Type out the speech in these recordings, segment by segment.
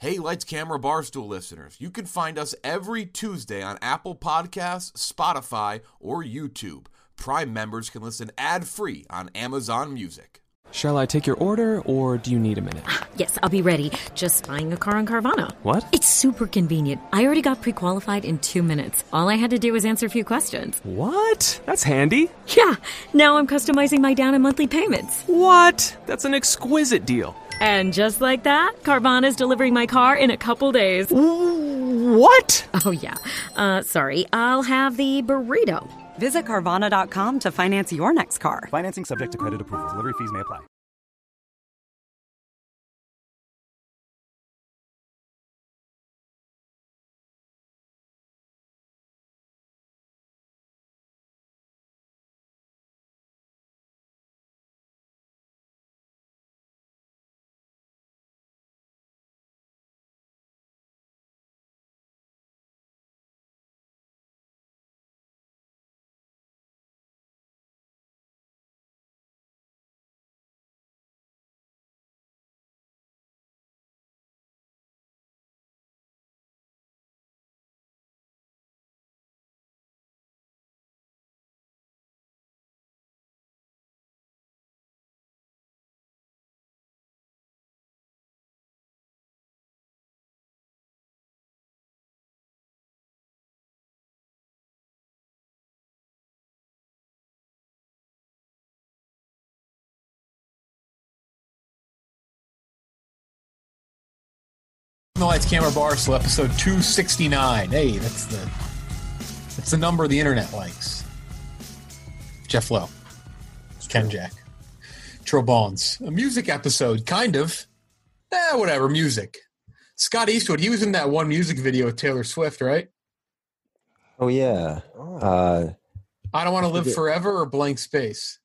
Hey, Lights Camera Barstool listeners, you can find us every Tuesday on Apple Podcasts, Spotify, or YouTube. Prime members can listen ad free on Amazon Music. Shall I take your order or do you need a minute? Ah, yes, I'll be ready. Just buying a car on Carvana. What? It's super convenient. I already got pre qualified in two minutes. All I had to do was answer a few questions. What? That's handy. Yeah, now I'm customizing my down and monthly payments. What? That's an exquisite deal. And just like that, Carvana's delivering my car in a couple days. What? Oh, yeah. Uh, sorry, I'll have the burrito. Visit Carvana.com to finance your next car. Financing subject to credit approval. Delivery fees may apply. The Lights Camera Barstool, episode 269. Hey, that's the that's the number the internet likes. Jeff Lowe. Ken Jack. Trill Bones. A music episode, kind of. Eh, whatever, music. Scott Eastwood, he was in that one music video with Taylor Swift, right? Oh yeah. Uh, I don't want to live forever or blank space.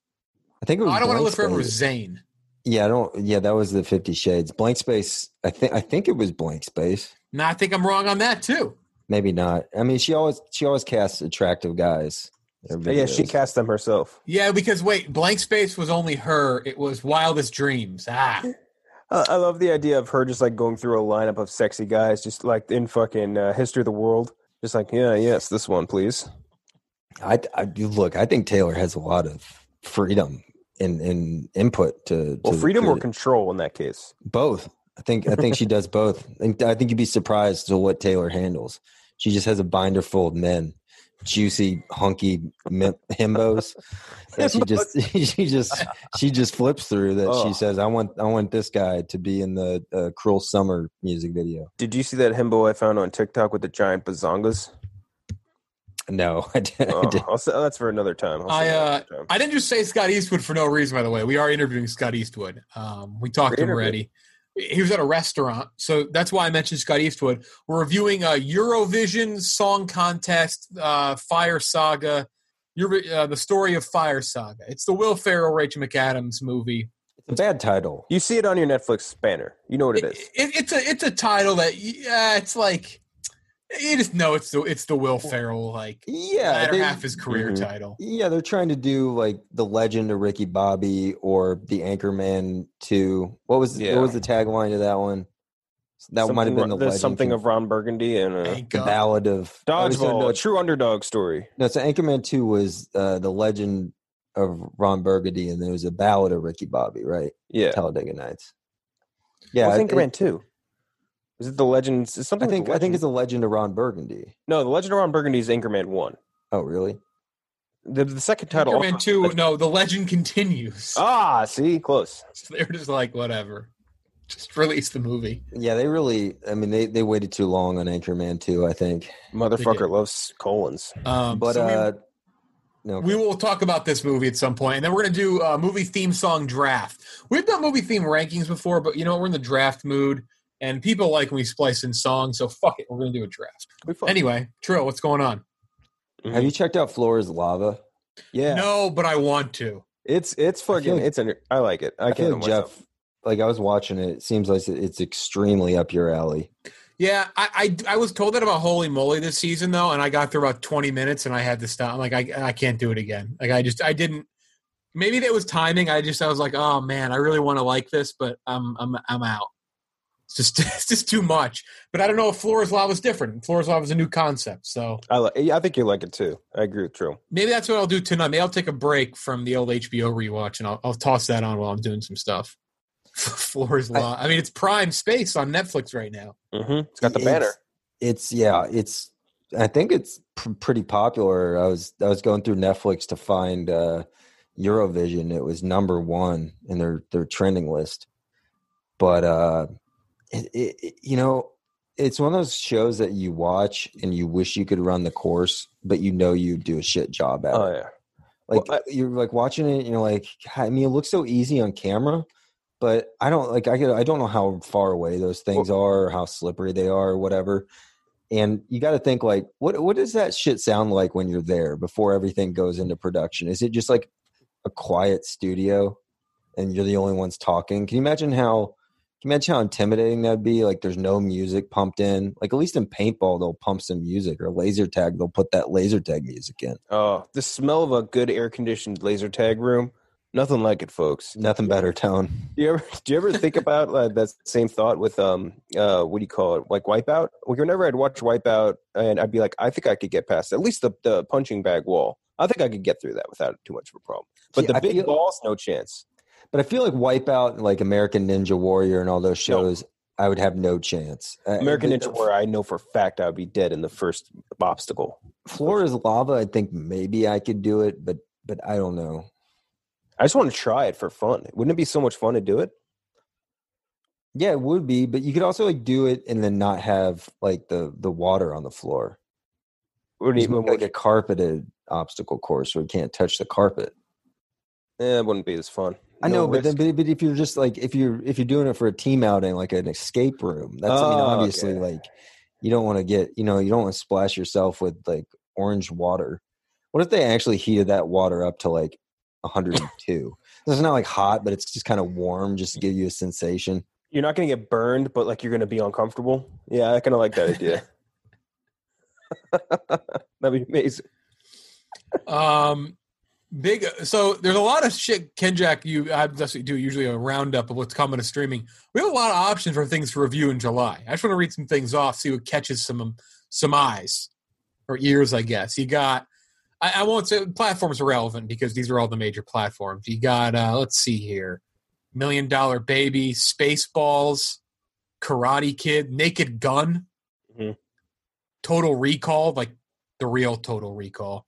I think it was. I don't want to live forever with Space. Zayn. Yeah, I don't. Yeah, that was the Fifty Shades. Blank Space. I think. I think it was Blank Space. No, I think I'm wrong on that too. Maybe not. I mean, she always she always casts attractive guys. Yeah, she videos. cast them herself. Yeah, because wait, blank space was only her. It was Wildest Dreams. Ah. Uh, I love the idea of her just like going through a lineup of sexy guys, just like in fucking uh, History of the World. Just like, yeah, yes, this one, please. I, I look. I think Taylor has a lot of freedom and and input to. Well, to freedom or control in that case. both. I think. I think she does both. I think, I think you'd be surprised to what Taylor handles. She just has a binder full of men, juicy, hunky himbos. that she just she just she just flips through. That Oh. she says, "I want I want this guy to be in the uh, Cruel Summer music video." Did you see that himbo I found on TikTok with the giant bazongas? No, I did. I Oh, did. I'll say, that's for another time. I'll I say that uh, another time. I didn't just say Scott Eastwood for no reason. By the way, we are interviewing Scott Eastwood. Um, we talked Great to him interview. already. He was at a restaurant, so that's why I mentioned Scott Eastwood. We're reviewing a Eurovision Song Contest, uh, Fire Saga, Euro, uh, the story of Fire Saga. It's the Will Ferrell, Rachel McAdams movie. It's a bad title. You see it on your Netflix banner. You know what it It- is. it- it's a it's a title that yeah, it's like you just know it's the it's the Will Ferrell like Yeah, latter they- half his career Mhm. title. Yeah, they're trying to do like the Legend of Ricky Bobby or the Anchorman Two. What was Yeah. what was the tagline to that one? That might have been the there's Legend something con- of Ron Burgundy and uh, Thank the Ballad of so Dodgeball, no, a true underdog story. no, so Anchorman Two was uh, the Legend of Ron Burgundy, and there was a Ballad of Ricky Bobby, right? Yeah. Talladega Nights. Yeah, What's it- Anchorman two? Is it the Legends? Is I something? with think I think Legend? it's the Legend of Ron Burgundy. no. The Legend of Ron Burgundy is Anchorman one. Oh, really? The, the second title. Anchorman also- two, no, the legend continues. Ah, see, close. So they're just like, whatever. Just release the movie. Yeah, they really. I mean, they they waited too long on Anchorman Two. I think. Motherfucker loves colons. Um, But so we- uh, no, we, will talk about this movie at some point, and then we're going to do a movie theme song draft. We've done movie theme rankings before, but you know we're in the draft mood, and people like when we splice in songs. So fuck it, we're going to do a draft. Anyway, Trill, what's going on? Mm-hmm. have you checked out Floor's Lava? Yeah, No, but I want to. it's it's fucking feel like- it's an I like it. I, I, can't feel know like myself. Jeff. Like I was watching it. It seems like it's extremely up your alley. Yeah, I, I I was told that about Holey Moley this season though, and I got through about twenty minutes, and I had to stop. I'm like, I I can't do it again. Like I just I didn't. Maybe that was timing. I just I was like, oh man, I really want to like this, but I'm I'm I'm out. It's just it's just too much. But I don't know if Floor Law was different. Floor Law was a new concept, so I like. I think you like it too. I agree with True. maybe that's what I'll do tonight. Maybe I'll take a break from the old HBO rewatch and I'll, I'll toss that on while I'm doing some stuff. Floor Law. Lava. I mean, it's prime space on Netflix right now. Mm-hmm. It's got the It's- banner. It's yeah, it's. I think it's pr- pretty popular. I was I was going through Netflix to find uh, Eurovision. It was number one in their their trending list. But uh, it, it, you know, it's one of those shows that you watch and you wish you could run the course, but you know you do a shit job at Oh it. yeah. Like Well, you're like watching it, and you're like, I mean, it looks so easy on camera, but I don't like I get I don't know how far away those things are, or how slippery they are, or whatever. And you got to think like, what what does that shit sound like when you're there before everything goes into production? Is it just like a quiet studio, and you're the only ones talking? Can you imagine how? You imagine how intimidating that'd be? Like, there's no music pumped in. Like, at least in paintball, they'll pump some music, or laser tag, they'll put that laser tag music in. Oh, the smell of a good air conditioned laser tag room. Nothing like it, folks. Nothing better, Tone. Do you ever do you ever think about uh, that same thought with um uh what do you call it like Wipeout? Like whenever I'd watch Wipeout and I'd be like, I think I could get past at least the the punching bag wall. I think I could get through that without too much of a problem. But See, the I big feel- balls, no chance. But I feel like Wipeout, like American Ninja Warrior, and all those shows, I would have no chance. American Ninja Warrior, I know for a fact I would be dead in the first obstacle. Floor is lava. I think maybe I could do it, but but I don't know. I just want to try it for fun. Wouldn't it be so much fun to do it? Yeah, it would be, but you could also like do it and then not have like the the water on the floor. You Just like a carpeted obstacle course where you can't touch the carpet. Yeah, it wouldn't be as fun. I No know, but, risk. but but if you're just like if you're if you're doing it for a team outing, like an escape room, that's I mean Oh, obviously okay. like you don't want to get you know you don't want to splash yourself with like orange water. What if they actually heated that water up to like 102? it's not like hot, but it's just kind of warm, just to give you a sensation. You're not going to get burned, but like you're going to be uncomfortable. Yeah, I kind of like that idea. That'd be amazing. Um, big. So there's a lot of shit. Ken Jack, you I do usually a roundup of what's coming to streaming. We have a lot of options for things to review in July. I just want to read some things off, see what catches some some eyes or ears. I guess you got. I, I won't say platforms are relevant because these are all the major platforms. You got. uh Let's see here. Million Dollar Baby, Spaceballs, Karate Kid, Naked Gun, Mhm. Total Recall, like the real Total Recall.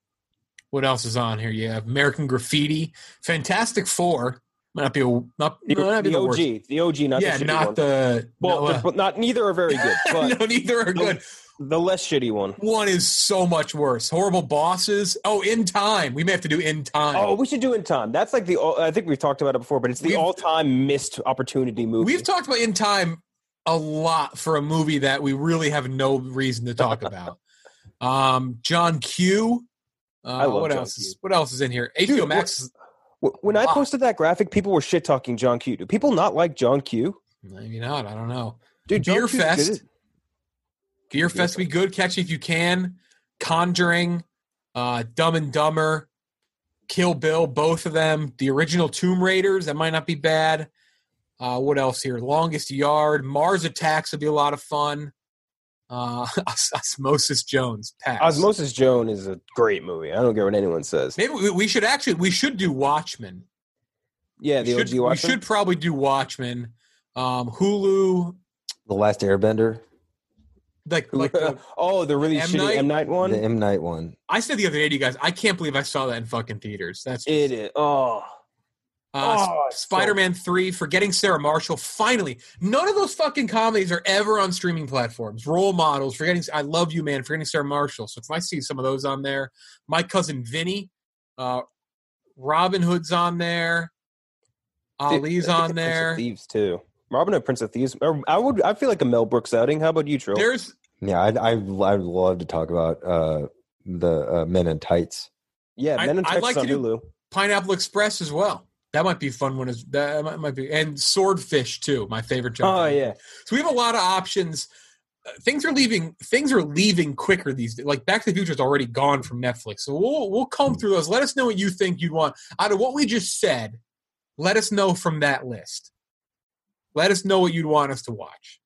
What else is on here? You have American Graffiti, Fantastic Four. Might not be a not, The, not be the the worst. OG, the OG, not yeah, the not one. the well, no, uh, not neither are very good, but no, neither are good. the less shitty one. One is so much worse. Horrible bosses. Oh, in time. We may have to do in time. Oh, we should do in time. That's like the. I think we've talked about it before, but it's the We've- all-time missed opportunity movie. We've talked about in time a lot for a movie that we really have no reason to talk about. um, John Q. Uh, I love what else? Is, what else is in here? HBO Dude, Max. is- when I posted that graphic, people were shit talking John Q. Do people not like John Q? Maybe not. I don't know. Dude, Beer Fest. good. Gear Fest be good. Catch if you can. Conjuring, uh, Dumb and Dumber, Kill Bill, both of them. The original Tomb Raiders, that might not be bad. Uh, what else here? Longest Yard, Mars Attacks would be a lot of fun. Uh, Os- Osmosis Jones, pass. Osmosis Jones is a great movie. I don't care what anyone says. Maybe we, we should actually we should do Watchmen. Yeah, We the should, OG we should probably do Watchmen. Um, Hulu, The Last Airbender, like like the, oh, the really M. shitty Night? M Night one. the M Night one. I said the other day to you guys, I can't believe I saw that in fucking theaters. That's It is. Oh, Uh, Oh, Spider-Man Three, Forgetting Sarah Marshall. Finally, none of those fucking comedies are ever on streaming platforms. Role models, Forgetting. I love you, man. Forgetting Sarah Marshall. So if I see some of those on there, my cousin Vinny, uh, Robin Hood's on there. Dude, Ali's on the Prince of there. Thieves too. Robin Hood, Prince of Thieves. I would. I feel like a Mel Brooks outing. How about you, Trill? There's Yeah, I'd, I'd, I'd love to talk about uh, the uh, Men in Tights. yeah, I- Men in I'd like on do- Hulu. Pineapple Express as well. That might be fun one. Is that might, might be and Swordfish too. My favorite. John Oh yeah. So we have a lot of options. Uh, things are leaving. Things are leaving quicker these days. Like Back to the Future is already gone from Netflix. So we'll we'll comb through those. Let us know what you think you'd want out of what we just said. Let us know from that list. Let us know what you'd want us to watch.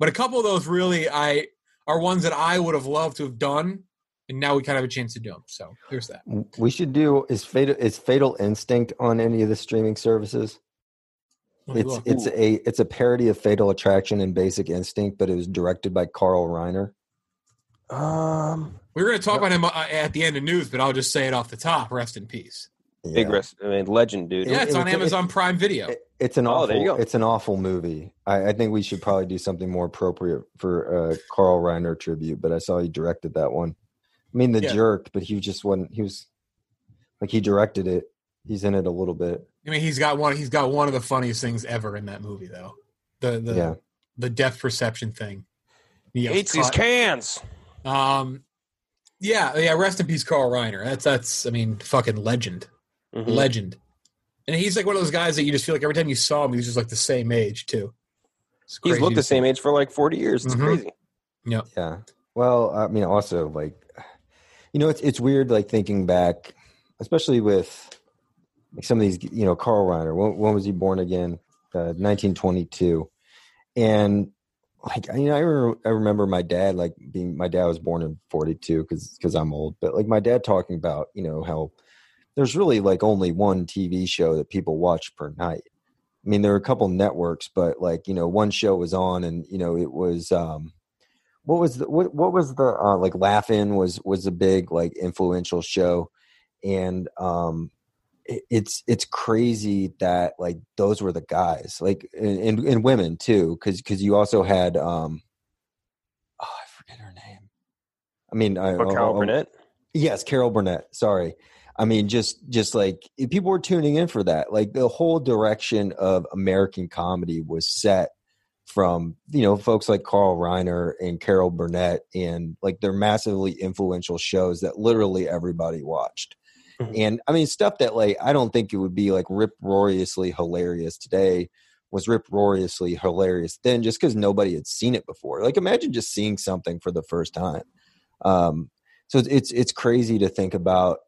But a couple of those really I are ones that I would have loved to have done, and now we kind of have a chance to do them. So there's that. We should do is fatal is Fatal Instinct on any of the streaming services. Let It's look. it's a it's a parody of Fatal Attraction and Basic Instinct, but it was directed by Carl Reiner. Um, we're going to talk about him uh, at the end of news, but I'll just say it off the top. Rest in peace. big rest. I mean, legend, dude. Yeah, it's it- on it- Amazon Prime Video. It- It's an Oh, there you awful. go. It's an awful movie. I, I think we should probably do something more appropriate for uh, Carl Reiner tribute. But I saw he directed that one. I mean, the Yeah. jerk, but he just wasn't. He was like he directed it. He's in it a little bit. I mean, he's got one. He's got one of the funniest things ever in that movie, though. The the Yeah. the depth perception thing. He yells, Hates these cans. Um, yeah, yeah. Rest in peace, Carl Reiner. That's that's. I mean, fucking legend, Mhm. legend. And he's like one of those guys that you just feel like every time you saw him, he was just like the same age too. He's looked the same age for like 40 years. It's Mhm. crazy. Yeah. Yeah. Well, I mean, also like, you know, it's it's weird like thinking back, especially with like some of these. You know, Carl Reiner. When, when was he born again? Uh, 1922, and like you know, I, re- I remember my dad like being. My dad was born in 42 because because I'm old, but like my dad talking about you know how there's really like only one TV show that people watch per night. I mean, there were a couple networks, but like you know, one show was on, and you know, it was um, what was the what what was the uh, like Laugh-In was was a big like influential show, and um, it, it's it's crazy that like those were the guys like and and, and women too, because because you also had um, oh I forget her name. I mean, I, But Carol oh, oh, Burnett. Yes, Carol Burnett. Sorry. I mean, just just like if people were tuning in for that. Like the whole direction of American comedy was set from you know folks like Carl Reiner and Carol Burnett and like they're massively influential shows that literally everybody watched. Mhm. And I mean stuff that like I don't think it would be like rip roariously hilarious today was rip roariously hilarious then just because nobody had seen it before. Like imagine just seeing something for the first time. Um, so it's, it's it's crazy to think about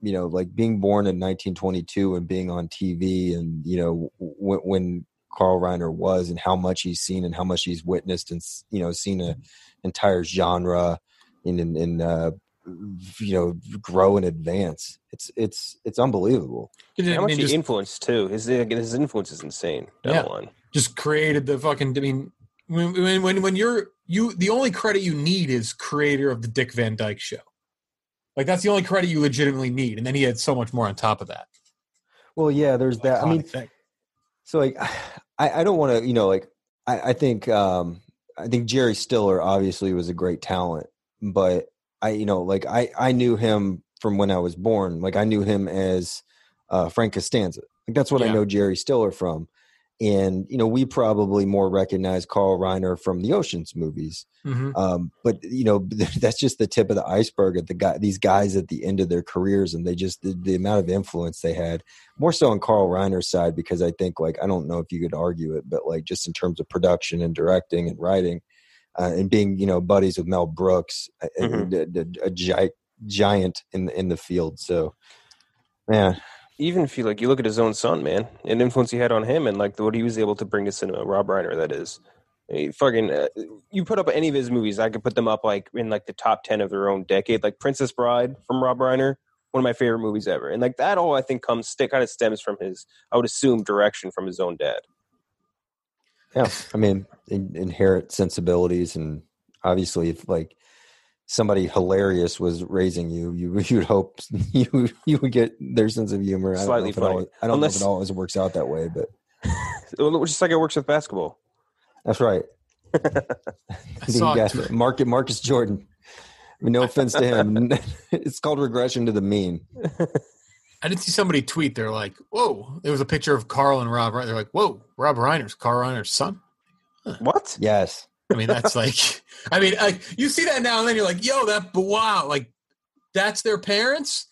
you know like being born in 1922 and being on tv and you know when, when carl reiner was and how much he's seen and how much he's witnessed and you know seen an entire genre and and, and uh you know grow and advance it's it's it's unbelievable I How much mean, he just, influenced too. His his influence is insane. Down Yeah. the line. just created the fucking. I mean, when when when when you're you, the only credit you need is creator of the Dick Van Dyke Show. Like that's the only credit you legitimately need, and then he had so much more on top of that. well yeah there's that i mean thing. So like I, I don't want to, you know, like I, I think um I think Jerry Stiller obviously was a great talent, but I you know, like I I knew him from when I was born. Like I knew him as uh Frank Costanza. Like that's what I know Jerry Stiller from. And you know, we probably more recognize Carl Reiner from the Ocean's movies. Mhm. Um, but you know, that's just the tip of the iceberg at the guy. These guys at the end of their careers, and they just the, the amount of influence they had. More so on Carl Reiner's side, because I think like I don't know if you could argue it, but like just in terms of production and directing and writing, uh, and being you know buddies with Mel Brooks, a, a- a, a gi- giant in in the field. So, man, Even if you like, you look at his own son, man, and influence he had on him, and like what he was able to bring to cinema. Rob Reiner, that is. He fucking, uh, you put up any of his movies, I could put them up like in like the top ten of their own decade. Like Princess Bride from Rob Reiner, one of my favorite movies ever, and like that all I think comes st- kind of stems from his, I would assume, direction from his own dad. Yeah, I mean, in, inherent sensibilities, and obviously, if like somebody hilarious was raising you, you you'd hope you you would get their sense of humor. I don't know Slightly if it funny. always, I don't Unless- know if it always works out that way, but Just like it works with basketball. that's right. I saw Yeah, it. Market Marcus Jordan. I mean, no offense to him, it's called regression to the mean. I did see somebody tweet. They're like, "Whoa!" There was a picture of Carl and Rob. Reiner. They're like, "Whoa, Rob Reiner's Carl Reiner's son." What? Yes, I mean, that's like, I mean, like you see that now and then. You're like, "Yo, that wow!" Like that's their parents.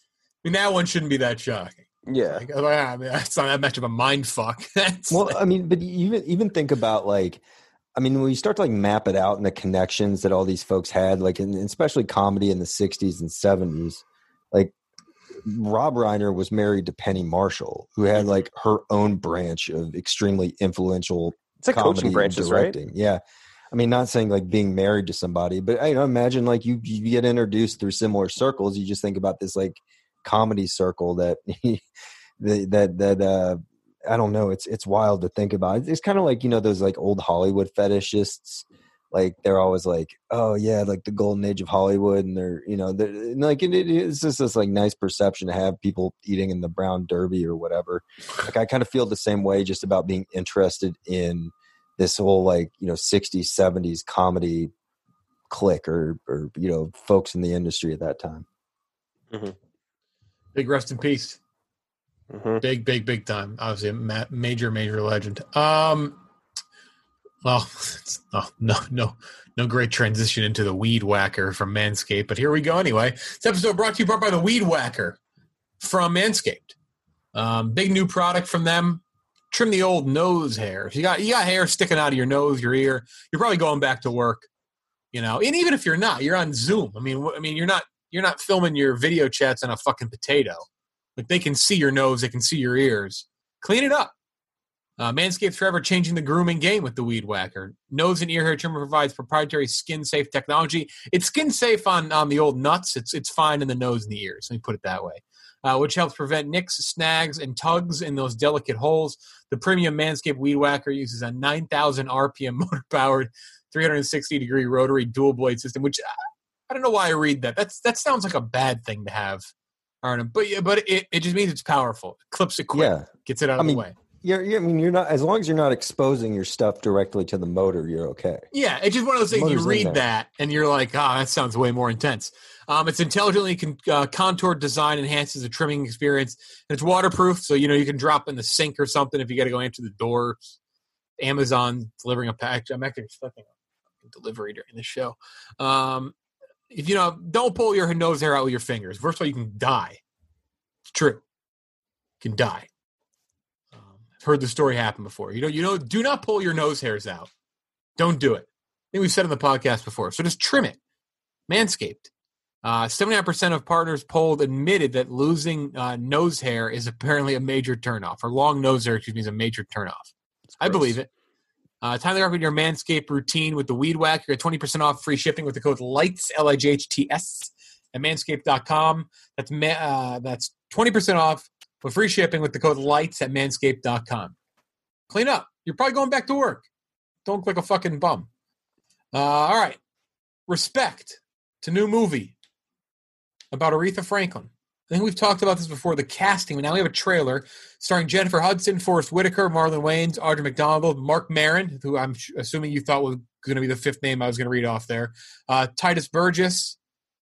I mean, that one shouldn't be that shocking. Yeah. Like, oh, I mean, that's not that much of a mind fuck. That's well, like- I mean, but you even even think about like, I mean, when you start to like map it out and the connections that all these folks had, like, in, especially comedy in the '60s and '70s, like Rob Reiner was married to Penny Marshall, who had mm-hmm. like her own branch of extremely influential It's like coaching and branches, right? Yeah. I mean, not saying like being married to somebody, but I you know, imagine like you, you get introduced through similar circles. You just think about this like comedy circle that that that uh I don't know. It's it's wild to think about. It's kind of like you know those like old Hollywood fetishists. Like they're always like, oh yeah, like the golden age of Hollywood, and they're you know they're, like it, it's just this like nice perception to have people eating in the brown derby or whatever. Like I kind of feel the same way just about being interested in this whole like you know 60s 70s comedy clique or or you know folks in the industry at that time. Big rest in peace. Mhm. Big, big, big time. Obviously, a ma- major, major legend. Um, well, it's, oh, no, no, no great transition into the weed whacker from Manscaped, but here we go anyway. This episode brought to you by the Weed Whacker from Manscaped. Um, big new product from them. Trim the old nose hair. If you got you got hair sticking out of your nose, your ear, you're probably going back to work. You know, and even if you're not, you're on Zoom. I mean, I mean, you're not you're not filming your video chats on a fucking potato. Like they can see your nose, they can see your ears. Clean it up. Uh, Manscaped's forever changing the grooming game with the Weed Whacker. Nose and ear hair trimmer provides proprietary skin safe technology. It's skin safe on, on the old nuts. It's it's fine in the nose and the ears. Let me put it that way. Uh, which helps prevent nicks, snags, and tugs in those delicate holes. The premium Manscaped Weed Whacker uses a 9,000 RPM motor powered 360 degree rotary dual blade system, which uh, I don't know why I read that. That's that sounds like a bad thing to have, Arnhem. But yeah, but it, it just means it's powerful. It clips it quick, Yeah, gets it out I of mean, the way. You're, you're. I mean, you're not as long as you're not exposing your stuff directly to the motor, you're okay. Yeah, it's just one of those things you read that and you're like, oh, that sounds way more intense. Um, it's intelligently con- uh, contoured design enhances the trimming experience. And it's waterproof, so you know you can drop in the sink or something if you got to go answer the door. Amazon delivering a package. I'm actually expecting a delivery during the show. Um, if you know, don't pull your nose hair out with your fingers. First of all, you can die. It's true. You can die. Heard the story happen before. You know, you know, do not pull your nose hairs out. Don't do it. I think we've said on the podcast before. So just trim it. Manscaped. Uh, 79% of partners polled admitted that losing uh, nose hair is apparently a major turnoff, or long nose hair, excuse me, is a major turnoff. I believe it. Uh, time to upgrade your Manscaped routine with the Weed Whack. You get 20% off free shipping with the code LIGHTS, L I G H T S, at manscaped.com. That's, ma- uh, that's 20% off with free shipping with the code LIGHTS at manscaped.com. Clean up. You're probably going back to work. Don't click a fucking bum. Uh, all right. Respect to new movie about Aretha Franklin. I think we've talked about this before. The casting. Now we have a trailer starring Jennifer Hudson, Forest Whitaker, Marlon Wayans, Audra McDonald, Mark Maron, who I'm assuming you thought was going to be the fifth name I was going to read off there. Uh, Tituss Burgess,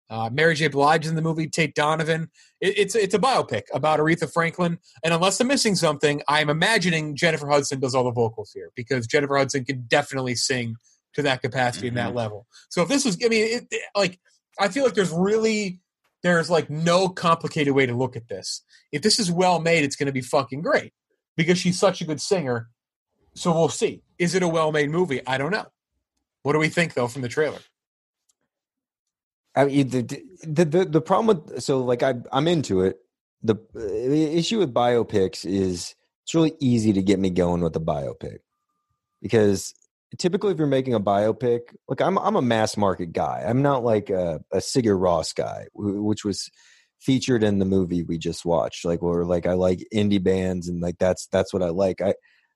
uh, Mary J. Blige in the movie, Tate Donovan. It, it's it's a biopic about Aretha Franklin, and unless I'm missing something, I'm imagining Jennifer Hudson does all the vocals here because Jennifer Hudson can definitely sing to that capacity and that level. So if this was, I mean, it, it- like I feel like there's really there's like no complicated way to look at this. If this is well made, it's going to be fucking great because she's such a good singer. So we'll see. Is it a well made movie? I don't know. What do we think though from the trailer? I mean, the, the the the problem with so like I I'm into it. The uh, issue with biopics is it's really easy to get me going with a biopic because typically if you're making a biopic, like I'm I'm a mass market guy. I'm not like a, a Sigur Rós guy, which was featured in the movie we just watched. Like or like I like indie bands and like that's that's what I like. I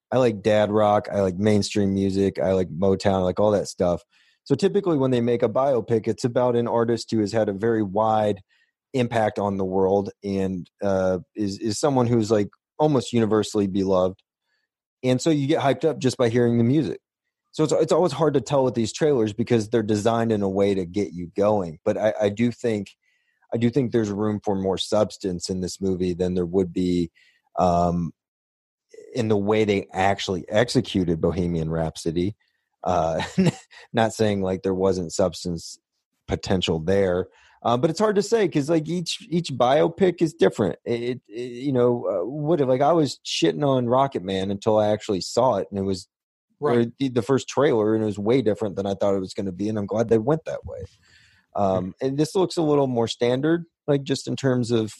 I like dad rock. I like mainstream music. I like Motown. I like all that stuff. So typically, when they make a biopic, it's about an artist who has had a very wide impact on the world and uh, is is someone who's like almost universally beloved. And so you get hyped up just by hearing the music. So it's it's always hard to tell with these trailers because they're designed in a way to get you going. But I, I do think I do think there's room for more substance in this movie than there would be um, in the way they actually executed Bohemian Rhapsody. Uh, not saying like there wasn't substance potential there, uh, but it's hard to say because like each each biopic is different. It, it you know uh, what if like I was shitting on Rocket Man until I actually saw it and it was Right. the, the first trailer and it was way different than I thought it was going to be, and I'm glad they went that way. Um, and this looks a little more standard, like just in terms of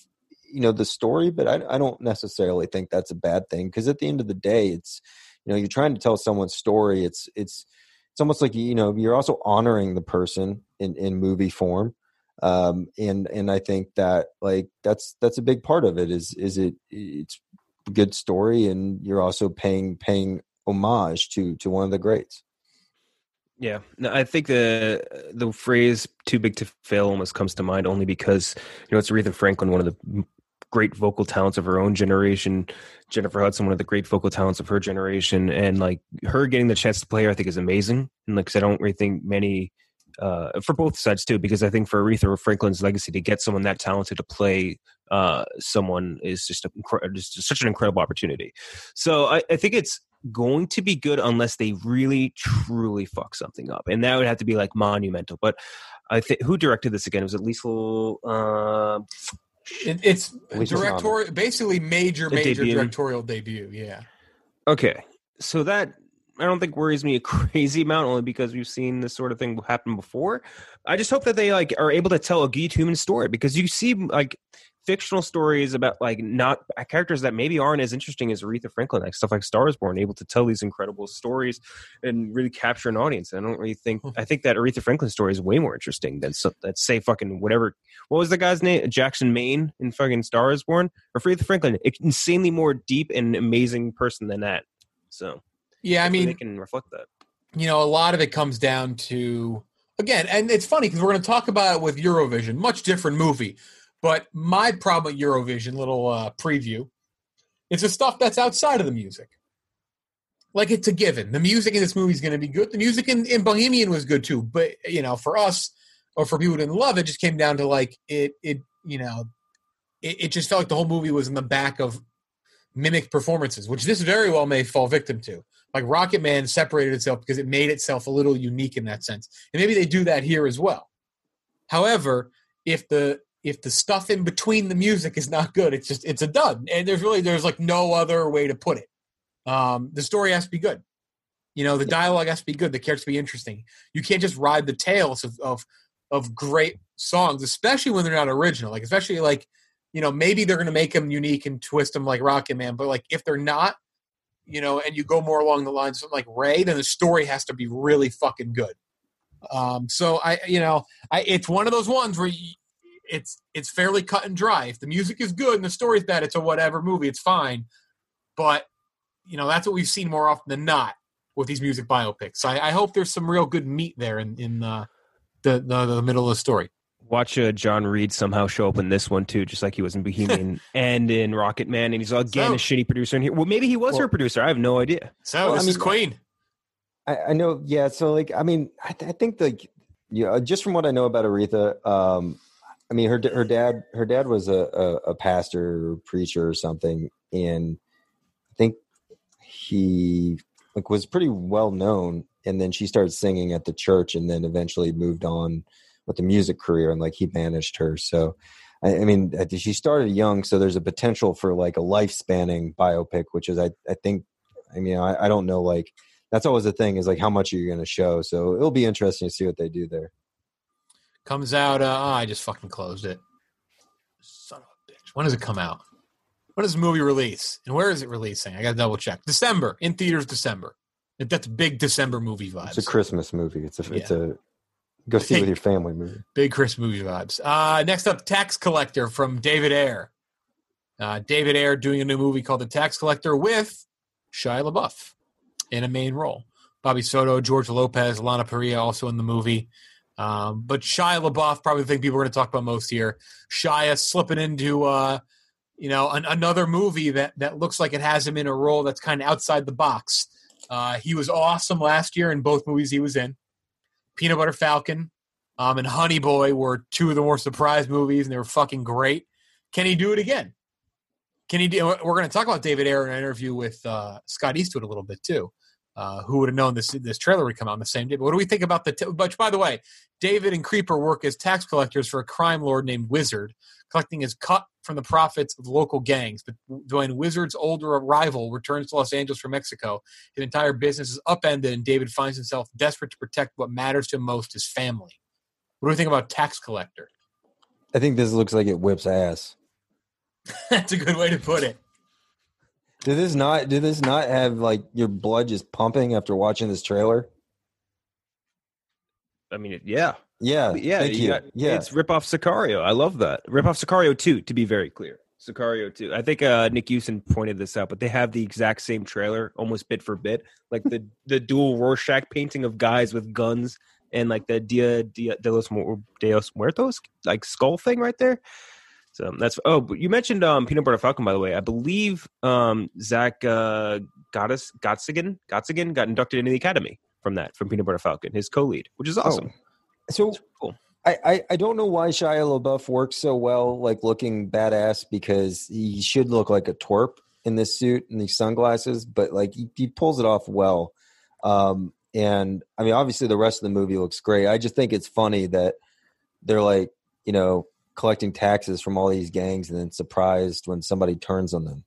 you know the story, but I, I don't necessarily think that's a bad thing because at the end of the day, it's you know you're trying to tell someone's story. It's it's it's almost like you know you're also honoring the person in in movie form um and and i think that like that's that's a big part of it is is it it's a good story and you're also paying paying homage to to one of the greats Yeah, no, I think the the phrase "too big to fail" almost comes to mind only because you know it's Aretha Franklin, one of the great vocal talents of her own generation. Jennifer Hudson, one of the great vocal talents of her generation, and like her getting the chance to play her, I think is amazing. And like I don't really think many uh, for both sides too, because I think for Aretha Franklin's legacy to get someone that talented to play uh, someone is just a, just such an incredible opportunity. So I, I think it's going to be good unless they really truly fuck something up, and that would have to be like monumental. But I think who directed this again? It Was it Liesl? Uh, It, it's directorial, basically major, A major debut. directorial debut. Yeah. okay, so that I don't think worries me a crazy amount, only because we've seen this sort of thing happen before. I just hope that they like are able to tell a Guy human story because you see like fictional stories about like not uh, characters that maybe aren't as interesting as Aretha Franklin, like stuff like Star is Born, able to tell these incredible stories and really capture an audience. I don't really think hmm. I think that Aretha Franklin story is way more interesting than so, let's say fucking whatever. What was the guy's name? Jackson Maine in fucking Star is Born or Aretha Franklin? Insanely more deep and amazing person than that. So Yeah. I mean, they can reflect that. you know, a lot of it comes down to again, and it's funny because we're going to talk about it with Eurovision, much different movie. But my problem with Eurovision, little uh, preview, it's the stuff that's outside of the music. Like it's a given. The music in this movie is going to be good. The music in, in Bohemian was good too. But you know, for us or for people who didn't love it, it just came down to like it. It you know, it, it just felt like the whole movie was in the back of mimic performances, which this very well may fall victim to like Rocket Man separated itself because it made itself a little unique in that sense. And maybe they do that here as well. However, if the if the stuff in between the music is not good, it's just it's a dud. And there's really there's like no other way to put it. Um, the story has to be good. You know, the dialogue has to be good. The characters be interesting. You can't just ride the tails of of of great songs, especially when they're not original. Like especially like you know maybe they're going to make them unique and twist them like Rocket Man, but like if they're not, you know, and you go more along the lines of something like Ray, then the story has to be really fucking good. Um, so I, you know, I it's one of those ones where you, it's it's fairly cut and dry. If the music is good and the story's bad, it's a whatever movie. It's fine, but you know that's what we've seen more often than not with these music biopics. So I, I hope there's some real good meat there in in uh, the, the the middle of the story. Watch uh, John Reid somehow show up in this one too, just like he was in Bohemian and in Rocket Man, and he's again So- a shitty producer in here. Well, maybe he was her producer. I have no idea. So Well, I this is Queen. I, I know, yeah. So, like, I mean, I, th- I think like, yeah, just from what I know about Aretha, um, I mean, her her dad her dad was a, a, a pastor, or preacher, or something, and I think he like was pretty well known. And then she started singing at the church, and then eventually moved on with the music career, and like he managed her. So, I, I mean, she started young, so there's a potential for like a life spanning biopic, which is I I think, I mean, I, I don't know like that's always the thing is like how much are you going to show so it'll be interesting to see what they do there Comes out. Uh, oh, I just fucking closed it. Son of a bitch. When does it come out? When does the movie release? And where is it releasing? I got to double check. December in theaters. December. That's big December movie vibes. it's a christmas movie it's a it's a go see it with your family movie Big Chris movie vibes. Uh, next up, Tax Collector from David Ayer. Uh, David Ayer doing a new movie called The Tax Collector with Shia LaBeouf in a main role. Bobby Soto, George Lopez, Lana Parrilla also in the movie. Um, but Shia LaBeouf, probably the thing people are going to talk about most here. Shia slipping into, uh, you know, an, another movie that that looks like it has him in a role that's kind of outside the box. Uh, he was awesome last year in both movies he was in. Peanut Butter Falcon um, and Honey Boy were two of the more surprise movies, and they were fucking great. Can he do it again? Can he do? We're going to talk about David Ayer in an interview with uh, Scott Eastwood a little bit too. Uh, who would have known this this trailer would come out on the same day? But what do we think about the? T- but by the way, David and Creeper work as tax collectors for a crime lord named Wizard, collecting his cut from the profits of local gangs. But when Wizard's older rival returns to Los Angeles from Mexico, his entire business is upended, and David finds himself desperate to protect what matters to him most: his family. What do we think about Tax Collector? i think this looks like it whips ass That's a good way to put it. Did this not did this not have like your blood just pumping after watching this trailer I mean, yeah, Yeah, yeah, Thank you. got- yeah, It's rip off Sicario. I love that. Rip off Sicario two. To be very clear, Sicario two. I think uh, Nick Houston pointed this out, but they have the exact same trailer, almost bit for bit, like the the dual Rorschach painting of guys with guns and like the Dia, Dia de los Mu- de los Muertos like skull thing right there. So that's oh, but you mentioned um, Peanut Butter Falcon by the way. I believe um, Zach uh, Gottis, Gottsagen Gottsagen got inducted into the Academy from that from Peanut Butter Falcon, his co-lead, which is awesome. so Cool. I, I I don't know why Shia LaBeouf works so well, like looking badass, because he should look like a twerp in this suit and these sunglasses, but like he, he pulls it off well. Um, and I mean, obviously the rest of the movie looks great. I just think it's funny that they're like, you know, collecting taxes from all these gangs and then surprised when somebody turns on them.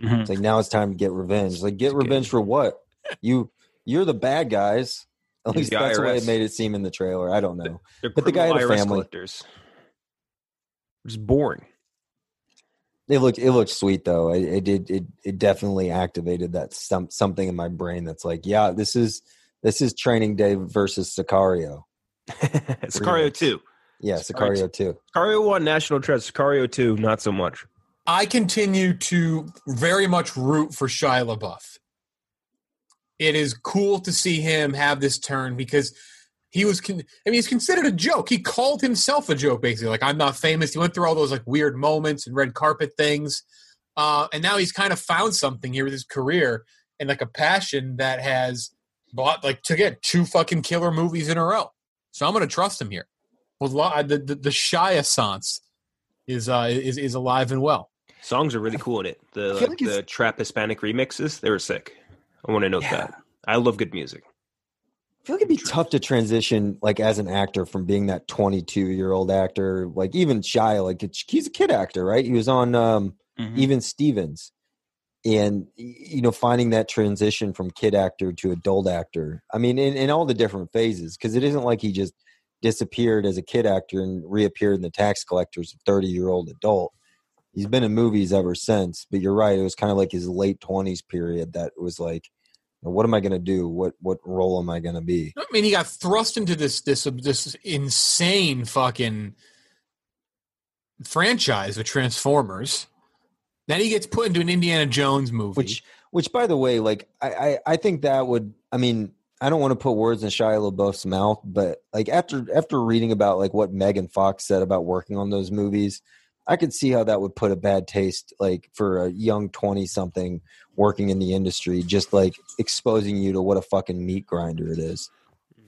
Mhm. It's like now it's time to get revenge. Like get It's revenge for what? You you're the bad guys. At least the that's the way it made it seem in the trailer. I don't know. They're But the guy had a IRS family. collectors. Just boring. It looked it looked sweet though. It, it did it it definitely activated that some something in my brain that's like, yeah, this is this is Training Day versus Sicario. Sicario two. Yeah, Sicario Sicario too. Sicario one national treasure. Sicario two not so much. I continue to very much root for Shia LaBeouf. It is cool to see him have this turn because he was. Con- I mean, he's considered a joke. He called himself a joke, basically. Like I'm not famous. He went through all those like weird moments and red carpet things, uh, and now he's kind of found something here with his career and like a passion that has bought like to get two fucking killer movies in a row. So I'm going to trust him here. Well, lo- the the, the Shia Sans is uh, is is alive and well. Songs are really cool in it. The I feel like the trap Hispanic remixes, they were sick. I want to note Yeah. that. I love good music. I feel like it'd be tough to transition like as an actor from being that 22 year old actor, like even Shia, like he's a kid actor, right? He was on um, Mm-hmm. even Stevens, and you know finding that transition from kid actor to adult actor. I mean, in, in all the different phases, because it isn't like he just disappeared as a kid actor and reappeared in the tax collectors, a 30 year old adult. He's been in movies ever since, but you're right. It was kind of like his late 20s period that was like, what am I going to do? What what role am I going to be? I mean, he got thrust into this this this insane fucking franchise with Transformers. Then he gets put into an Indiana Jones movie. Which, which, by the way, like I, I, I think that would. I mean, I don't want to put words in Shia LaBeouf's mouth, but like after after reading about like what Megan Fox said about working on those movies, I could see how that would put a bad taste like for a young twenty something working in the industry, just like exposing you to what a fucking meat grinder it is.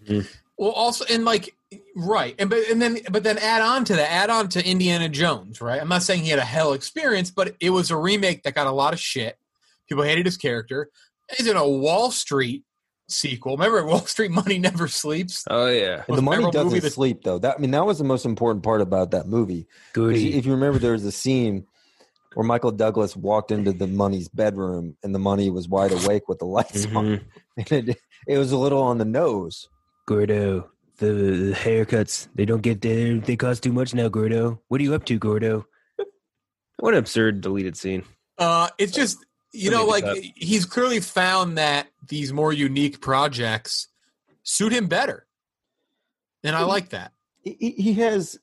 Mm-hmm. well, also and like right, and but and then but then add on to that, add on to Indiana Jones, right? I'm not saying he had a hell experience, but it was a remake that got a lot of shit. People hated his character. He's in a Wall Street sequel. Remember, Wall Street Money Never Sleeps. Oh yeah. And the money doesn't that- sleep though. That I mean, that was the most important part about that movie. 'Cause If you remember, there was a scene where Michael Douglas walked into the money's bedroom, and the money was wide awake with the lights on. Mhm. And it, it was a little on the nose. Gordo, the, the haircuts, they don't get there. They cost too much now, Gordo. What are you up to, Gordo? What an absurd deleted scene. Uh, it's just you know, like did he's clearly found that these more unique projects suit him better, and I like that. He, he- he has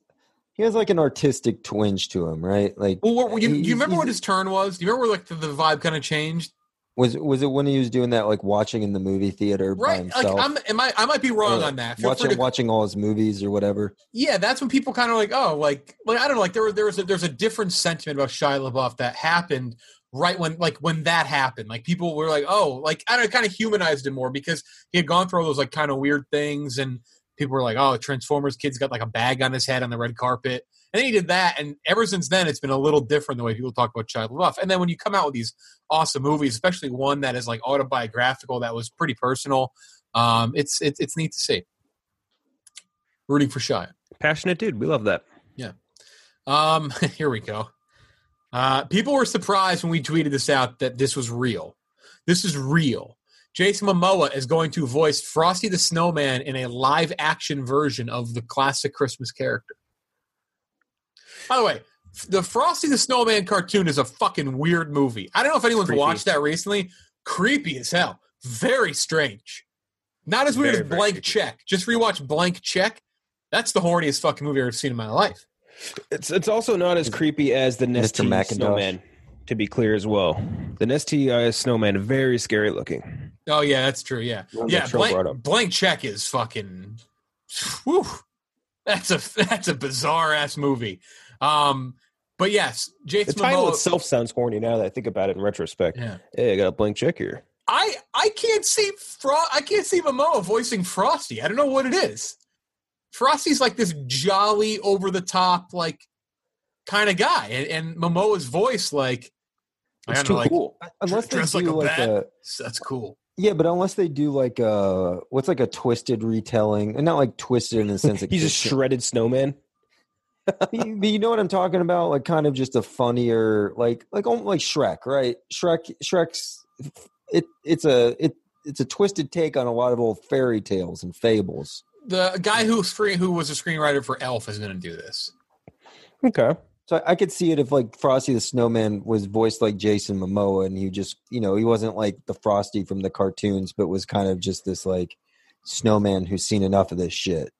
he has like an artistic twinge to him, right? Like, Well, what, you, he- you remember what his turn was? Do you remember where like the, the vibe kind of changed? was was it when he was doing that, like watching in the movie theater by Right, like I'm, am I? I might be wrong Or on that. Feel watching to- watching all his movies or whatever. yeah, that's when people kind of like, oh, like, like I don't know, like there was there was a, there's a different sentiment about Shia LaBeouf that happened right when like when that happened. Like people were like, oh, like I don't know, kind of humanized him more because he had gone through all those like kind of weird things, and people were like, oh, Transformers kid's got like a bag on his head on the red carpet. And then he did that, and ever since then, it's been a little different the way people talk about child LaBeouf. And then when you come out with these awesome movies, especially one that is like autobiographical, that was pretty personal, um, it's it's it's neat to see. Rooting for Shia. Passionate dude. We love that. Yeah. Um, here we go. Uh, people were surprised when we tweeted this out that this was real. This is real. Jason Momoa is going to voice Frosty the Snowman in a live action version of the classic Christmas character. By the way, the Frosty the Snowman cartoon is a fucking weird movie. I don't know if anyone's Creepy. watched that recently. Creepy as hell. Very strange. Not as weird Very, as Blank. Check. Just rewatch Blank Check. That's the horniest fucking movie I've ever seen in my life. It's it's also not as creepy as the Nesty snowman. To be clear as well, the Nesty uh, snowman very scary looking. Oh yeah, that's true. Yeah, One yeah. that Trill brought Blank. Blank Check is fucking. Whew, that's a that's a bizarre ass movie. Um, but yes, The title Momoa. itself sounds horny now that I think about it in retrospect. Yeah. Hey, I got a blank check here. I I can't see Fro- I can't see Momoa voicing Frosty. I don't know what it is. Frosty's like this jolly, over the top, like kind of guy, and, and Momoa's voice, like I It's too like cool. Unless they do like a like bat. a that's cool. yeah, but unless they do like a what's like a twisted retelling, and not like twisted in the sense that He's a shredded snowman. but you you know what I'm talking about? Like kind of just a funnier, like like almost like Shrek, right? Shrek, Shrek's it it's a it it's a twisted take on a lot of old fairy tales and fables. The guy who screen who was a screenwriter for Elf is going to do this. Okay. So I, I could see it if like Frosty the Snowman was voiced like Jason Momoa, and he just you know he wasn't like the Frosty from the cartoons, but was kind of just this like snowman who's seen enough of this shit.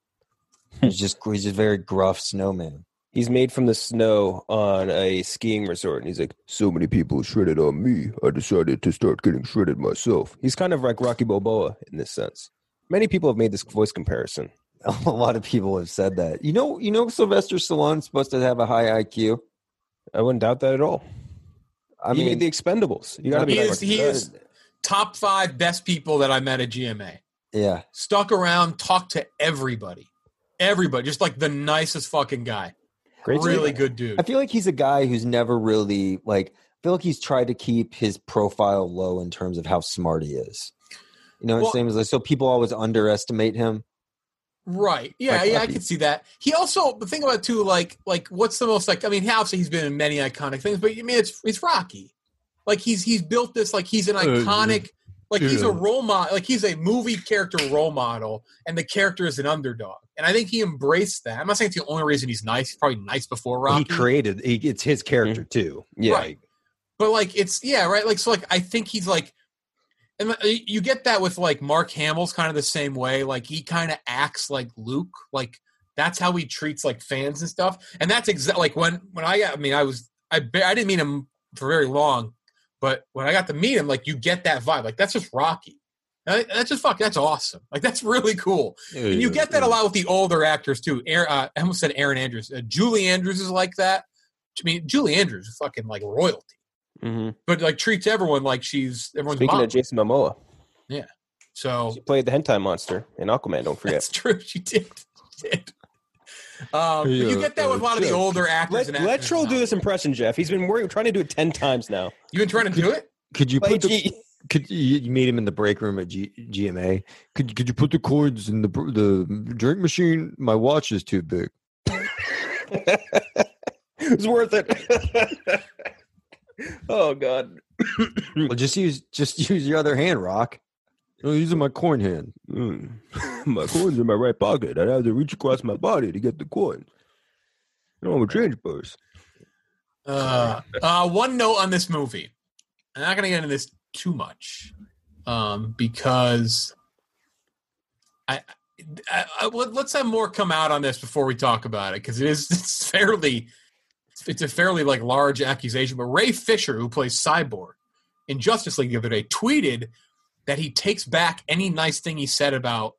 He's just he's just very gruff snowman. He's made from the snow on a skiing resort, and he's like, "So many people shredded on me, I decided to start getting shredded myself." He's kind of like Rocky Balboa in this sense. Many people have made this voice comparison. A lot of people have said that. You know, you know, Sylvester Stallone's supposed to have a high IQ. I wouldn't doubt that at all. I he mean, made the Expendables. You got to be is he is top five best people that I met at GMA. yeah. Stuck around, talked to everybody, everybody, just like the nicest fucking guy. Great really good dude. I feel like he's a guy who's never really like. I feel like he's tried to keep his profile low in terms of how smart he is. You know, what Well- I'm saying is like so people always underestimate him. Right. Yeah, Like yeah, I Buffy. could see that. He also the thing about it too, like like what's the most like I mean, obviously he's been in many iconic things, but I mean it's it's Rocky. Like he's he's built this like he's an oh, iconic like he's a role model like he's a movie character role model and the character is an underdog. And I think he embraced that. I'm not saying it's the only reason he's nice. He's probably nice before Rocky. He created. He, it's his character mm-hmm. too. Yeah. Right. But like it's yeah, right. Like so, like I think he's like, and uh, you get that with like Mark Hamill's kind of the same way. Like he kind of acts like Luke. Like that's how he treats like fans and stuff. And that's exactly like when when I got. I mean, I was I I didn't meet him for very long, but when I got to meet him, like you get that vibe. Like that's just Rocky. That's just fuck. That's awesome. Like that's really cool. And you get that a lot with the older actors too. Aaron, uh, I almost said Aaron Andrews. Uh, Julie Andrews is like that. I mean, Julie Andrews is fucking like royalty, hmm but like treats everyone like she's everyone's Speaking mom. of Jason Momoa, Yeah. so she played the hentai monster in Aquaman. Don't forget. that's true. She did. She did. Um, but you get that with a lot of the uh, older actors. Let, and let actresses Troll do this impression, Jeff. He's been working, trying to do it ten times now. You've been trying to do it? Could you Like, put the, could you, you meet him in the break room at G, GMA? Could could you put the cords in the the drink machine? My watch is too big. it's worth it. oh God. well, just use just use your other hand, Rock. No, using my coin hand. Mm. my coin's in my right pocket. I have to reach across my body to get the coin. I don't have a change purse. Uh, uh, one note on this movie. I'm not going to get into this too much um, because I, I, I let- let's have more come out on this before we talk about it because it is it's fairly it's a fairly like large accusation. But Ray Fisher, who plays Cyborg in Justice League the other day, tweeted that he takes back any nice thing he said about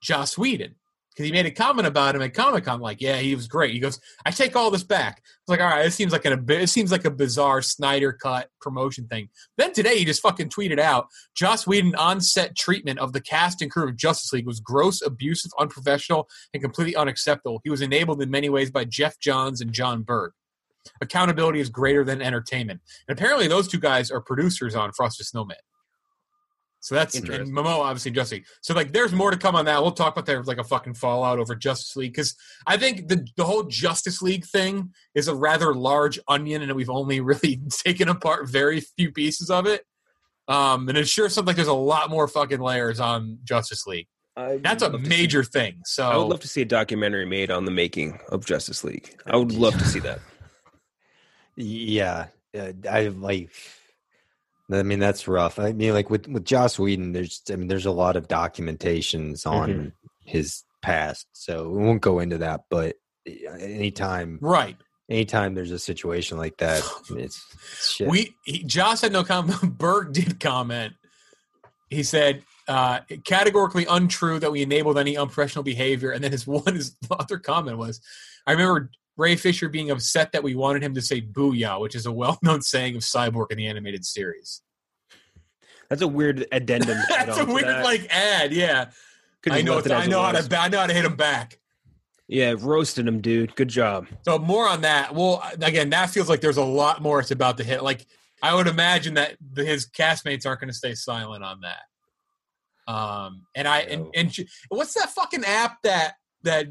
Joss Whedon because he made a comment about him at Comic Con, like, "Yeah, he was great." He goes, "I take all this back." It's like, all right, it seems like an it seems like a bizarre Snyder cut promotion thing. Then today, he just fucking tweeted out, "Joss Whedon on-set treatment of the cast and crew of Justice League was gross, abusive, unprofessional, and completely unacceptable. He was enabled in many ways by Geoff Johns and Jon Berg. Accountability is greater than entertainment." And apparently, those two guys are producers on Frosted Snowman. So that's and Momo obviously Justice League. So like, there's more to come on that. We'll talk about that like a fucking fallout over Justice League because I think the the whole Justice League thing is a rather large onion, and we've only really taken apart very few pieces of it. Um, and it sure sounds like there's a lot more fucking layers on Justice League. That's a major thing. So I would love to see a documentary made on the making of Justice League. I would love to see that. Yeah, uh, I like. I mean, that's rough. I mean, like with with Joss Whedon, there's I mean, there's a lot of documentations on Mhm. his past, so we won't go into that. But anytime, Right. anytime there's a situation like that, it's, it's shit. We he, Joss had no comment. Berg did comment. He said uh, categorically untrue that we enabled any unprofessional behavior. And then his one his other comment was, I remember Ray Fisher being upset that we wanted him to say "booyah," which is a well-known saying of Cyborg in the animated series. That's a weird addendum. That's a weird that. like ad. Yeah, I know. I know how to. I know how to hit him back. Yeah, roasted him, dude. Good job. So more on that. Well, again, that feels like there's a lot more it's about to hit. Like I would imagine that his castmates aren't going to stay silent on that. Um, and I and, and what's that fucking app that that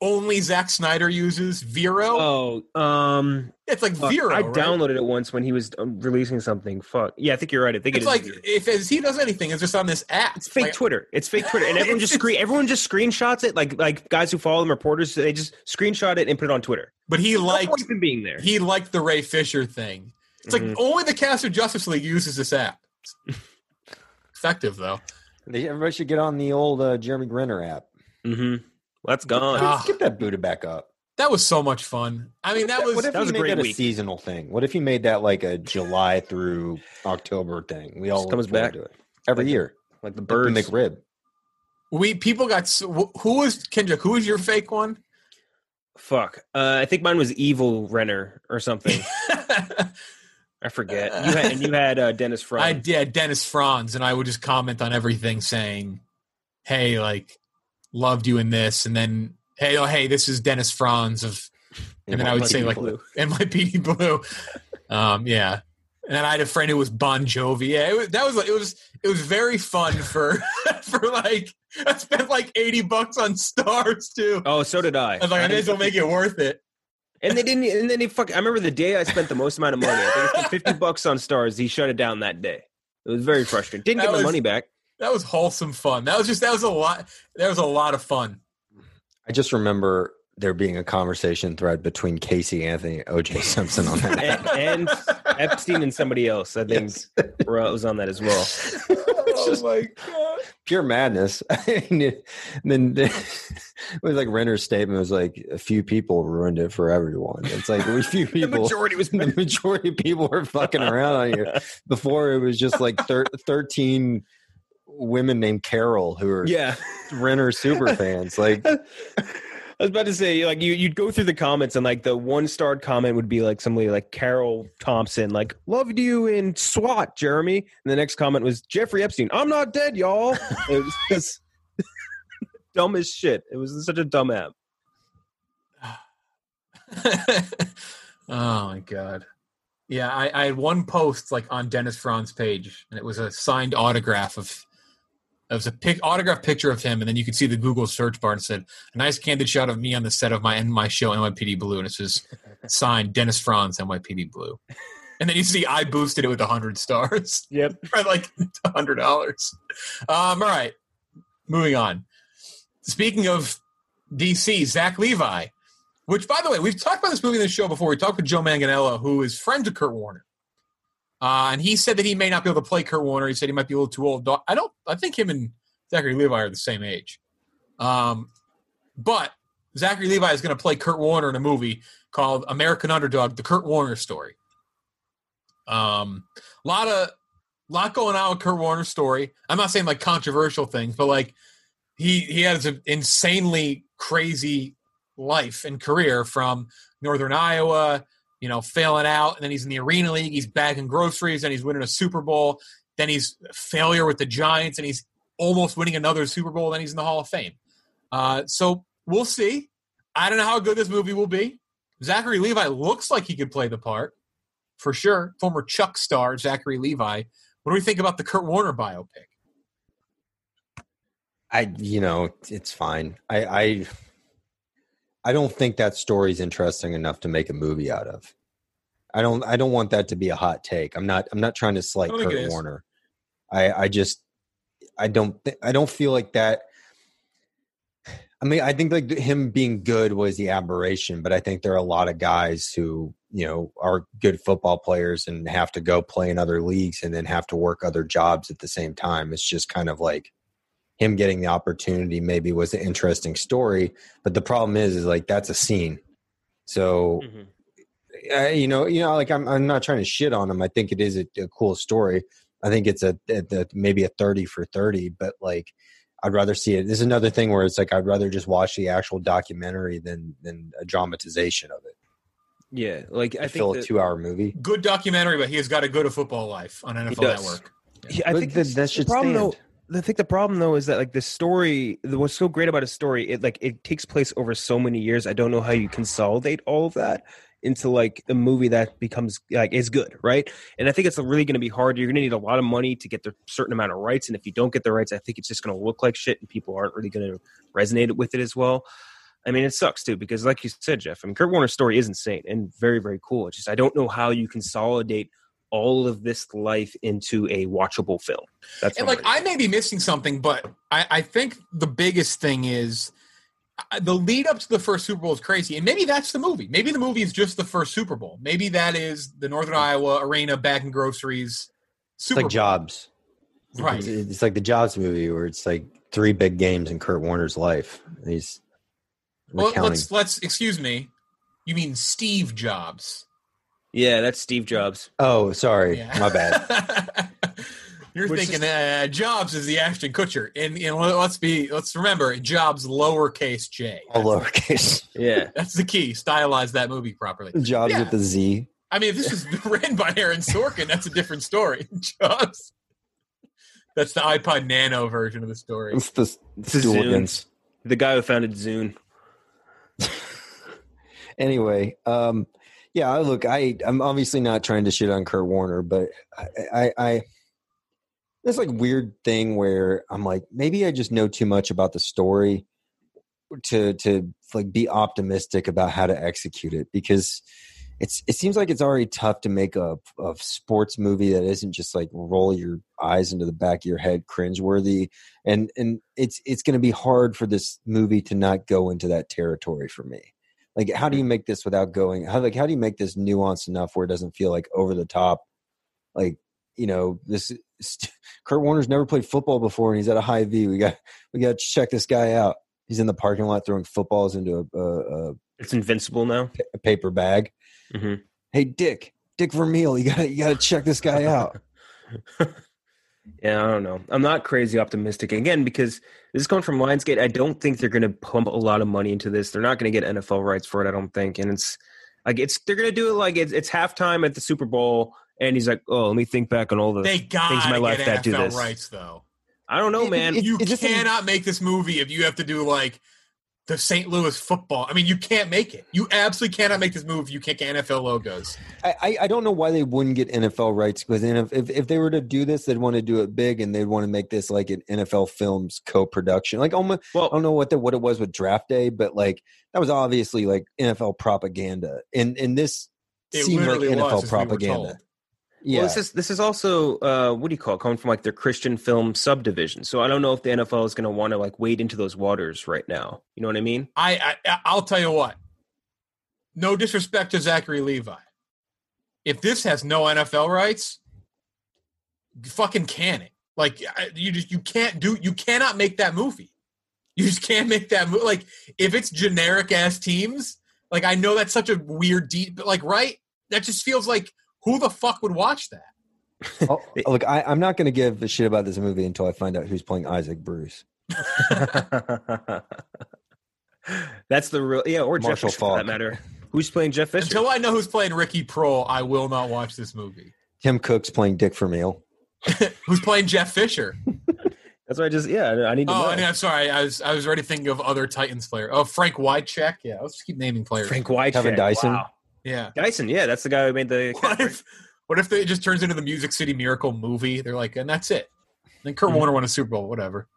only Zack Snyder uses? Vero. Oh, um, it's like fuck, Vero. I right? downloaded it once when he was um, releasing something. Fuck. Yeah, I think you're right. I think It's it is like Vero. if, if he does anything, it's just on this app. It's fake Twitter. It's fake Twitter, and everyone just screen. Everyone just screenshots it. Like like guys who follow them, reporters, they just screenshot it and put it on Twitter. But he liked point being there. He liked the Ray Fisher thing. It's Mhm. like only the cast of Justice League uses this app. Effective though. Everybody should get on the old uh, Jeremy Renner app. Mm-hmm. That's gone. Ah. Let's get that booted back up. That was so much fun. I mean, that was what if that was a made great that a seasonal thing? What if you made that like a July through October thing? We all Just comes back. to it every Like- year. like the Like the birds. McRib. we people got so, wh- who was Kendrick? Who was your fake one? Fuck. Uh, I think mine was Evil Renner or something. I forget. You had and you had uh, Dennis Fry. I did Dennis Franz, and I would just comment on everything saying, "Hey, like, loved you in this," and then, "Hey, oh, hey, this is Dennis Franz of," and then I would say like, Blue. "NYPD Blue," um, yeah. And then I had a friend who was Bon Jovi. Yeah, it was, that was like it was it was very fun for for like I spent like eighty bucks on stars too. oh, so did I. I was like, I may as well make it worth it. and they didn't. And then they fuck. I remember the day I spent the most amount of money. I think I spent fifty bucks on stars. He shut it down that day. It was very frustrating. Didn't That get my was- money back. That was wholesome fun. That was just that was a lot. That was a lot of fun. I just remember there being a conversation thread between Casey Anthony OJ Simpson on that. and, and Epstein and somebody else. I think Ra- was on that as well. oh my god! Pure madness. and then it was like Renner's statement was like a few people ruined it for everyone. It's like a few people. majority was the majority of people were fucking around on here. Before it was just like thir- thirteen women named Carol who are Yeah. Renner super fans. Like I was about to say, like you, you'd go through the comments, and like the one starred comment would be like somebody like Carol Thompson, like "Loved you in SWAT, Jeremy," and the next comment was Jeffrey Epstein. I'm not dead, y'all. It was just dumb as shit. It was such a dumb app. oh my god! Yeah, I, I had one post like on Dennis Franz page, and it was a signed autograph of. It was a pic, autograph picture of him, and then you could see the Google search bar and said, "A nice candid shot of me on the set of my my show NYPD Blue," and it says, "Signed Dennis Franz NYPD Blue." And then you see I boosted it with hundred stars. Yep. for like hundred dollars. Um, all right, moving on. Speaking of DC, Zach Levi, which by the way, we've talked about this movie in the show before. We talked with Joe Manganiello, who is friends with Kurt Warner, uh, and he said that he may not be able to play Kurt Warner. He said he might be a little too old. I don't. I think him and Zachary Levi are the same age. Um, but Zachary Levi is going to play Kurt Warner in a movie called American Underdog: The Kurt Warner Story. Um, a lot of lot going on with Kurt Warner's story. I'm not saying like controversial things, but like he he has an insanely crazy life and career from Northern Iowa, you know, failing out, and then he's in the Arena League. He's bagging groceries, and he's winning a Super Bowl. Then he's failure with the Giants, and he's almost winning another Super Bowl. Then he's in the Hall of Fame. Uh, so we'll see. I don't know how good this movie will be. Zachary Levi looks like he could play the part for sure. Former Chuck star Zachary Levi. What do we think about the Kurt Warner biopic? I, you know, it's fine. I, I, I don't think that story's interesting enough to make a movie out of. I don't. I don't want that to be a hot take. I'm not. I'm not trying to slight I don't think it Kurt. Warner. I. I just. I don't. Th- I don't feel like that. I mean, I think like him being good was the aberration, but I think there are a lot of guys who, you know, are good football players and have to go play in other leagues and then have to work other jobs at the same time. It's just kind of like him getting the opportunity maybe was an interesting story, but the problem is is like that's a scene. So Mm-hmm. uh, you know, you know, like I'm, I'm not trying to shit on him. I think it is a, a cool story. I think it's a, a, a maybe a thirty for thirty, but like I'd rather see it. This is another thing where it's like I'd rather just watch the actual documentary than than a dramatization of it. Yeah, like I I feel think a two hour movie. Good documentary, but he has got to go to football life on NFL does. Network. Yeah, I But think th- that's- that the should problem stand. though. I think the problem though is that like the story, what's so great about a story, it like it takes place over so many years. I don't know how you consolidate all of that into like a movie that becomes like is good, right? And I think it's really going to be hard. You're going to need a lot of money to get the certain amount of rights, and if you don't get the rights, I think it's just going to look like shit, and people aren't really going to resonate with it as well. I mean, it sucks too because, like you said, Jeff, I mean, Kurt Warner's story is insane and very, very cool. It's just I don't know how you consolidate all of this life into a watchable film. That's And like I may be missing something, but I, I think the biggest thing is uh, the lead up to the first Super Bowl is crazy, and maybe that's the movie. Maybe the movie is just the first Super Bowl. Maybe that is the Northern Iowa Arena bagging groceries. It's like Bowl. Jobs. Right. It's, it's like the Jobs movie where it's like three big games in Kurt Warner's life. He's Well, recounting. let's let's excuse me. You mean Steve Jobs? Yeah, that's Steve Jobs. oh, sorry, Yeah. my bad. You're Which thinking uh, Jobs is the Ashton Kutcher, and you know, let's be let's remember Jobs lowercase j. All lowercase. Yeah, That's the key. Stylize that movie properly. Jobs Yeah. with the Z. I mean, if this was written by Aaron Sorkin, that's a different story. Jobs. That's the iPod Nano version of the story. It's the It's the Stooligans. the guy who founded Zune. anyway, um, yeah, I look, I, I'm obviously not trying to shit on Kurt Warner, but I, I, I this like weird thing where I'm like, maybe I just know too much about the story to to like be optimistic about how to execute it because it's it seems like it's already tough to make a, a sports movie that isn't just like roll your eyes into the back of your head cringeworthy. And and it's it's going to be hard for this movie to not go into that territory for me like how do you make this without going how like how do you make this nuanced enough where it doesn't feel like over the top? Like you know this Kurt Warner's never played football before and he's at a Hy-Vee. We got we got to check this guy out. He's in the parking lot throwing footballs into a, a, It's invincible now. a paper bag. Hmm hey Dick Dick Vermeil you got to you got to check this guy out Yeah, I don't know. I'm not crazy optimistic again because this is coming from Lionsgate. I don't think they're going to pump a lot of money into this. They're not going to get NFL rights for it. I don't think, and it's like it's they're going to do it like it's, it's halftime at the Super Bowl, and he's like, "Oh, let me think back on all the things in my life get that do this." rights, though. I don't know, man. it- You it just- cannot make this movie if you have to do like the St. Louis football. I mean, you can't make it. You absolutely cannot make this move. you can't get NFL logos. I, I, I don't know why they wouldn't get NFL rights because if, if if they were to do this, they'd want to do it big and they'd want to make this like an NFL Films co-production. Like almost, I don't know what the, what it was with Draft Day, but like that was obviously like NFL propaganda, and and this It seemed like literally was, NFL we propaganda. Told. Yeah, Well, this is this is also uh, what do you call it? Coming from like their Christian film subdivision. So I don't know if the NFL is going to want to like wade into those waters right now. You know what I mean? I, I I'll tell you what. No disrespect to Zachary Levi. If this has no NFL rights, fucking can it? Like you just you can't do you cannot make that movie. You just can't make that movie. Like if it's generic ass teams, like I know that's such a weird deep, but like right, that just feels like who the fuck would watch that? Oh, look, I, I'm not going to give a shit about this movie until I find out who's playing Isaac Bruce. That's the real yeah, or Jeff Marshall Fisher for that matter. Who's playing Jeff Fisher? Until I know who's playing Ricky Proehl, I will not watch this movie. Tim Cook's playing Dick Vermeil. Who's playing Jeff Fisher? That's why I just yeah, I need to Oh, know. and I'm sorry. I was I was already thinking of other Titans players. Oh, Frank Wycheck. Yeah, let's just keep naming players. Frank White, Kevin Dyson. Wow. Yeah. Dyson, yeah, that's the guy who made the. What if what if it just turns into the Music City Miracle movie? They're like, and that's it. Then Kurt Mm-hmm. Warner won a Super Bowl. Whatever.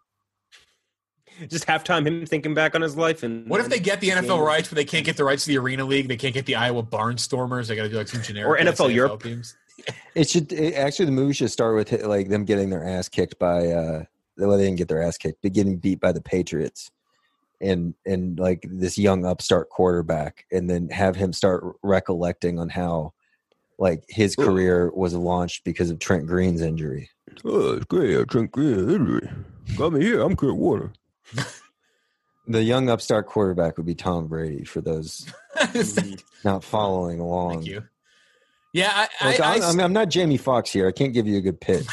Just halftime, him thinking back on his life, and What if they get the Game. NFL rights, but they can't get the rights to the Arena League? They can't get the Iowa Barnstormers. They got to do like some generic Or ass NFL Europe. teams. It should it, actually the movie should start with like them getting their ass kicked by uh well they didn't get their ass kicked, but getting beat by the Patriots. And and like this young upstart quarterback, and then have him start recollecting on how like his career was launched because of Trent Green's injury. Oh, it's great. Uh, I drink injury. Got me here. I'm Kurt Warner. The young upstart quarterback would be Tom Brady for those not following along. Thank you. Yeah, I, Like, I, I, I, mean, I'm not Jamie Foxx here. I can't give you a good pitch.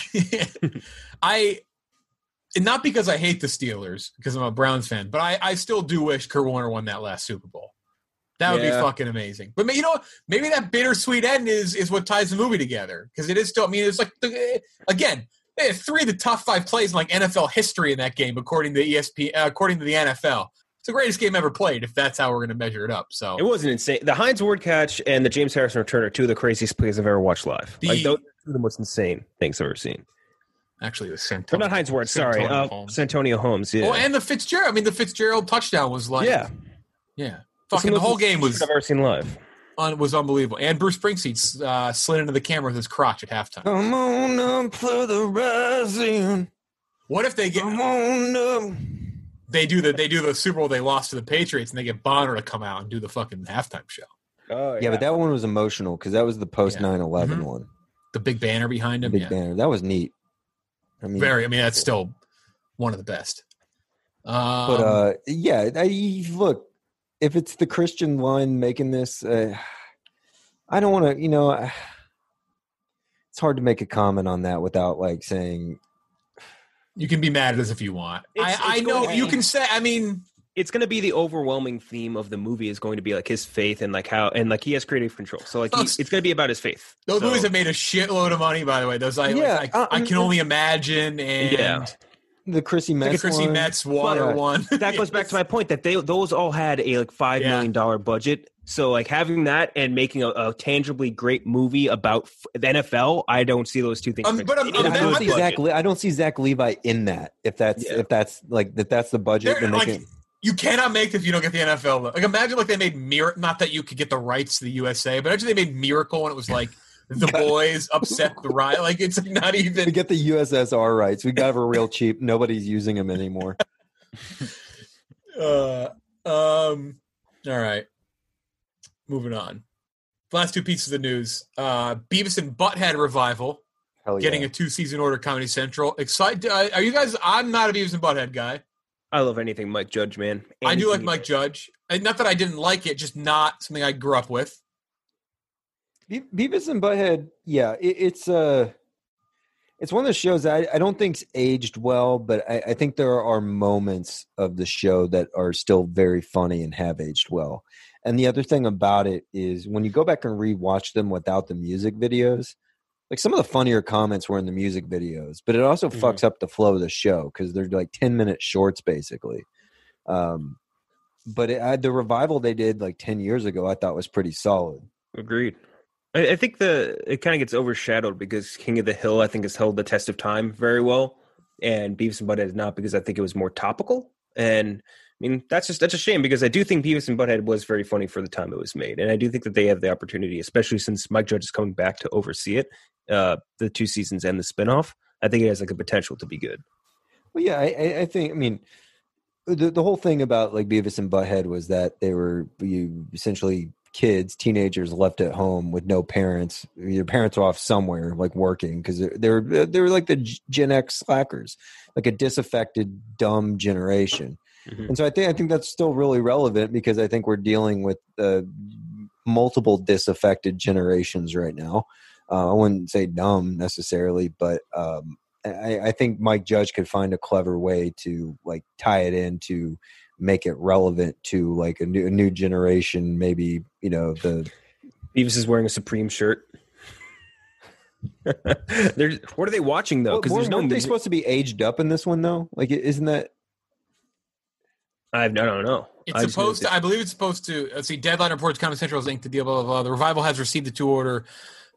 I and not because I hate the Steelers because I'm a Browns fan, but I, I still do wish Kurt Warner won that last Super Bowl. That would Yeah. be fucking amazing. But you know, maybe that bittersweet end is is what ties the movie together because it is still. I mean, it's like the, again, they had three of the top five plays in like NFL history in that game, according to ESP, uh, according to the NFL. It's the greatest game ever played, if that's how we're going to measure it up. So It wasn't insane. The Hines Ward catch and the James Harrison return are two of the craziest plays I've ever watched live. The- like those are the most insane things I've ever seen. Actually, it was But not Hines Ward. Sorry, Santonio uh, Holmes. Santonio Holmes. Yeah. Oh, and the Fitzgerald. I mean, the Fitzgerald touchdown was like, yeah. yeah, fucking the whole game was I've ever seen live. un, was unbelievable. And Bruce Springsteen uh, slid into the camera with his crotch at halftime. Come on up for the rising. What if they get Come on up. they do the they do the Super Bowl they lost to the Patriots and they get Bono to come out and do the fucking halftime show. Oh, Yeah, but that one was emotional because that was the post Yeah. 9 11 Mhm. one. The big banner behind him. Big yeah. banner. That was neat. I mean, Very. I mean, that's still one of the best. Um, but uh, yeah, I, look, if it's the Christian line making this, uh, I don't want to, you know, it's hard to make a comment on that without like saying, you can be mad at us if you want. It's- I, I know you can say. I mean, it's going to be the overwhelming theme of the movie is going to be like his faith and like how and like he has creative control. So like he, it's going to be about his faith. those So- movies have made a shitload of money. By the way, those I Yeah, like, uh, I can um, only imagine. And Yeah. the Chrissy the Metz Chrissy one. Metz water But- one. that goes back to my point that they those all had a like five Yeah. million dollar budget. So like having that and making a, a tangibly great movie about f- the NFL, I don't see those two things. Um, but, um, They need a um, I don't see budget. Zach. Le- I don't see Zach Levi in that. If that's Yeah. if that's like if that's the budget, They're, then they like, can. You cannot make if you don't get the NFL. Like imagine like they made Miracle. Not that you could get the rights to the USA, but actually they made Miracle and it was like the boys upset the riot. Like it's not We even. get the USSR rights. We got her real cheap. Nobody's using them anymore. Uh, um. All right. Moving on. Last two pieces of the news. Uh, Beavis and Butthead revival Hell yeah. getting a two season order. Comedy Central. Excited? Uh, are you guys? I'm not a Beavis and Butthead guy. I love anything Mike Judge, man. I do like Mike Judge. And not that I didn't like it, just not something I grew up with. Be- Beavis and Butthead, yeah, it, it's uh it's one of the shows I, I don't think's aged well, but I, I think there are moments of the show that are still very funny and have aged well. And the other thing about it is when you go back and rewatch them without the music videos, like some of the funnier comments were in the music videos, but it also Mhm. fucks up the flow of the show because they're like ten minute shorts basically. Um, but it, I, the revival they did like ten years ago, I thought was pretty solid. Agreed. I, I think the it kind of gets overshadowed because King of the Hill I think has held the test of time very well, and Beavis and Butthead is not because I think it was more topical. And mean that's just that's a shame because I do think Beavis and Butthead was very funny for the time it was made, and I do think that they have the opportunity, especially since Mike Judge is coming back to oversee it, uh, the two seasons and the spinoff. I think it has like a potential to be good. Well, yeah, I, I- I think. I mean, the the whole thing about like Beavis and Butthead was that they were you essentially kids, teenagers left at home with no parents. Your parents are off somewhere, like working, because they're, they're they're like the Gen X slackers, like a disaffected, dumb generation. Mhm. And so I think I think that's still really relevant because I think we're dealing with uh, multiple disaffected generations right now. Uh, I wouldn't say dumb necessarily, but um, I, I think Mike Judge could find a clever way to like tie it in to make it relevant to like a new, a new generation. Maybe you know the Beavis is wearing a Supreme shirt. What are they watching though? Well, Because there's no. weren't they supposed to be aged up in this one though? Like, isn't that? I, I don't know. It's I supposed to. I believe it's supposed to. Let's see. Deadline reports Comedy Central has inked the deal. Blah blah blah. The revival has received the two order.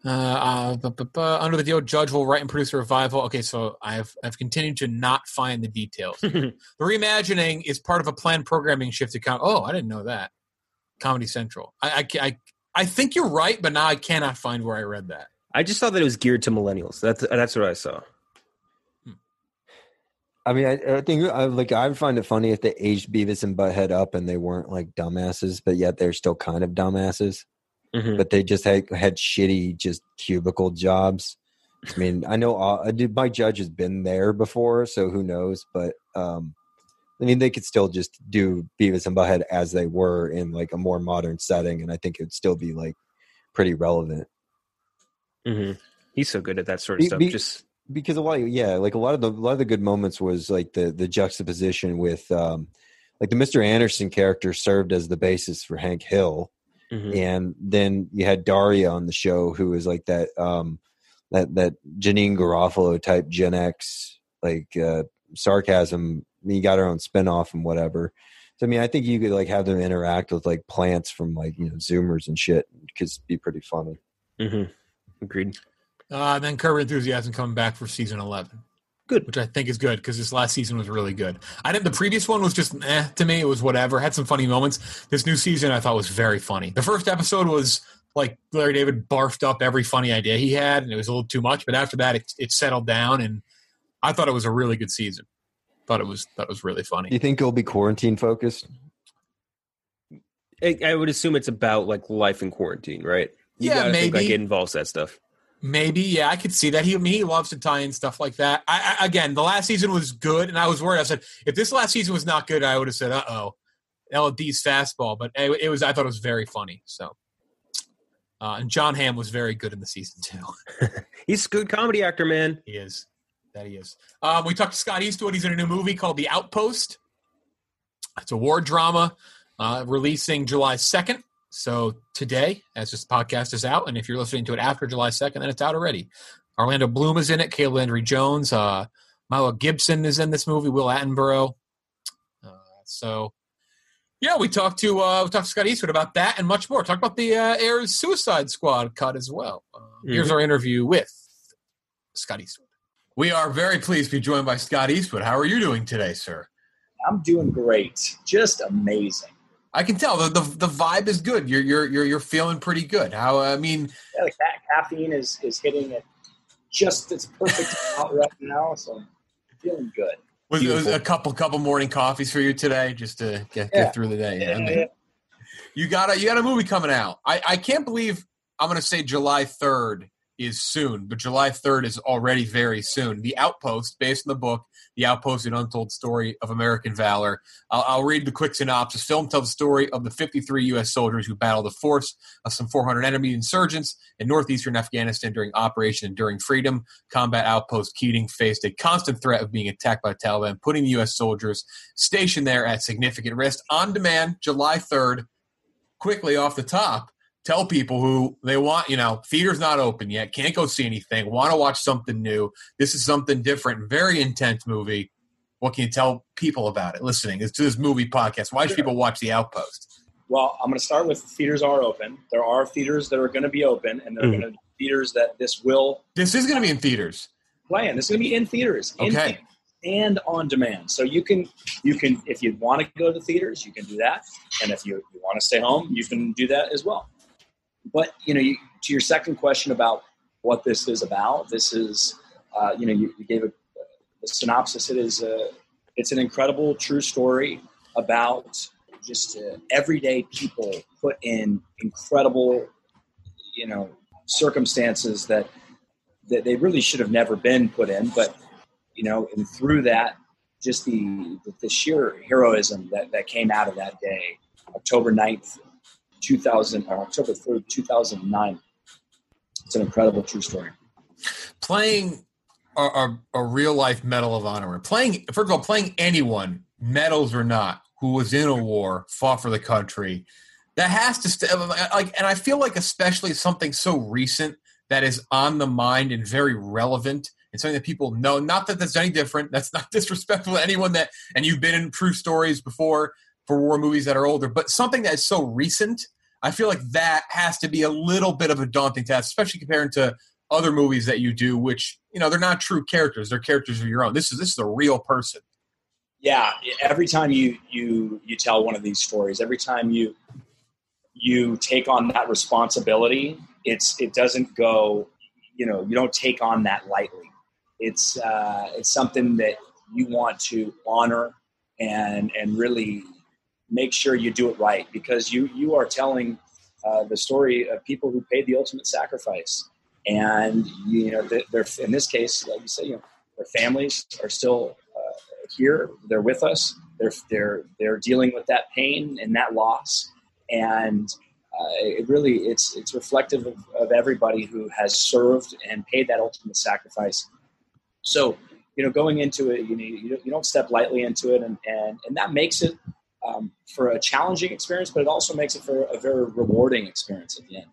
Uh, uh, bu- bu- bu- under the deal, Judge will write and produce a revival. Okay, so I've I've continued to not find the details. the reimagining is part of a planned programming shift to com- Oh, I didn't know that. Comedy Central. I, I I I think you're right, but now I cannot find where I read that. I just saw that it was geared to millennials. That's that's what I saw. I mean, I, I think I like I would find it funny if they aged Beavis and Butthead up and they weren't like dumbasses, but yet they're still kind of dumbasses. Mhm. But they just had had shitty, just cubicle jobs. I mean, I know uh. Mike Judge has been there before, so who knows? But um, I mean, they could still just do Beavis and Butthead as they were in like a more modern setting, and I think it'd still be like pretty relevant. hmm He's so good at that sort of Be- stuff. be- Just because a lot of, yeah like a lot of the a lot of the good moments was like the the juxtaposition with um like the mr anderson character served as the basis for hank hill mhm. and then you had daria on the show who was like that um that that janeane garofalo type gen x like uh sarcasm you got her own spin-off and whatever so i mean i think you could like have them interact with like plants from like you know zoomers and shit because it'd be pretty funny Mhm. agreed. Uh, then Curb Enthusiasm coming back for season eleven. Good. which I think is good because this last season was really good. I didn't. The previous one was just eh to me. It was whatever. Had some funny moments. This new season I thought was very funny. The first episode was like Larry David barfed up every funny idea he had, and it was a little too much. But after that, it, it settled down, and I thought it was a really good season. Thought it was that was really funny. do funny. you think it'll be quarantine focused I, I would assume it's about like life in quarantine, right? You Yeah, gotta think, like maybe. it involves that stuff. Maybe, yeah, I could see that. He, he loves to tie in stuff like that. I, I again, the last season was good, and I was worried. I said, if this last season was not good, I would have said, "Uh oh, LD's fastball." But it, it was. I thought it was very funny. So, uh, and Jon Hamm was very good in the season too. He's a good comedy actor, man. He is. That he is. Um, we talked to Scott Eastwood. He's in a new movie called The Outpost. It's a war drama uh, releasing July 2nd. So today, as this podcast is out, and if you're listening to it after July 2nd, then it's out already. Orlando Bloom is in it. Caleb Landry Jones. Uh, Milo Gibson is in this movie. Will Attenborough. Uh, so, yeah, we talked to uh, we talked to Scott Eastwood about that and much more. Talk about the uh, Ayer's Suicide Squad cut as well. Uh, Here's our interview with Scott Eastwood. We are very pleased to be joined by Scott Eastwood. How are you doing today, sir? I'm doing great. Just amazing. I can tell the, the the vibe is good. You're you're you're you're feeling pretty good. How I mean, Yeah, the ca- caffeine is is hitting it just its perfect amount right now, so I'm feeling good. was, was a couple couple morning coffees for you today just to get, Yeah. get through the day. Yeah, I mean, yeah. You got a you got a movie coming out. I I can't believe I'm going to say July 3rd is soon, but July 3rd is already very soon. The Outpost, based on the book The Outpost: An Untold Story of American Valor. I'll, I'll read the quick synopsis. Film tells the story of the 53 U.S. soldiers who battled a force of some 400 enemy insurgents in northeastern Afghanistan during Operation Enduring Freedom. Combat Outpost Keating faced a constant threat of being attacked by Taliban, putting the U.S. soldiers stationed there at significant risk. On demand, July 3rd. Quickly off the top, tell people who they want, you know, theater's not open yet, can't go see anything, want to watch something new. This is something different, very intense movie. What can you tell people about it listening to this movie podcast? Why should people watch The Outpost? Well, I'm going to start with theaters are open. There are theaters that are going to be open, and there are Mhm. going to be theaters that this will This is going to be in theaters. play in. This is going to be in theaters, in Okay. theaters and on demand. So you can you can if you want to go to theaters, you can do that, and if you, you want to stay home, you can do that as well. But you know, you, to your second question about what this is about, this is uh, you know you, you gave a, a synopsis. It is a it's an incredible true story about just uh, everyday people put in incredible you know circumstances that that they really should have never been put in but you know and through that just the the, sheer heroism that, that came out of that day october 9th 2000 or uh, october 3rd 2009 it's an incredible true story Playing a, a, a real life Medal of Honor, playing first of all, playing anyone, medals or not, who was in a war, fought for the country, that has to stay. Uh, like, and I feel like especially something so recent that is on the mind and very relevant and something that people know. Not that that's any different. That's not disrespectful to anyone that. And you've been in true stories before for war movies that are older, but something that is so recent. I feel like that has to be a little bit of a daunting task, especially comparing to other movies that you do, which you know they're not true characters; they're characters of your own. This is this is a real person. yeah every time you you you tell one of these stories every time you you take on that responsibility it's it doesn't go you know you don't take on that lightly it's uh it's something that you want to honor and and really make sure you do it right because you you are telling uh, the story of people who paid the ultimate sacrifice, and you know they're, in this case, like you say, you know, their families are still uh, here. They're with us. They're they're they're dealing with that pain and that loss, and uh, it really it's it's reflective of, of everybody who has served and paid that ultimate sacrifice. So you know, going into it, you know, you don't step lightly into it, and and and that makes it um, for a challenging experience, but it also makes it for a very rewarding experience at the end.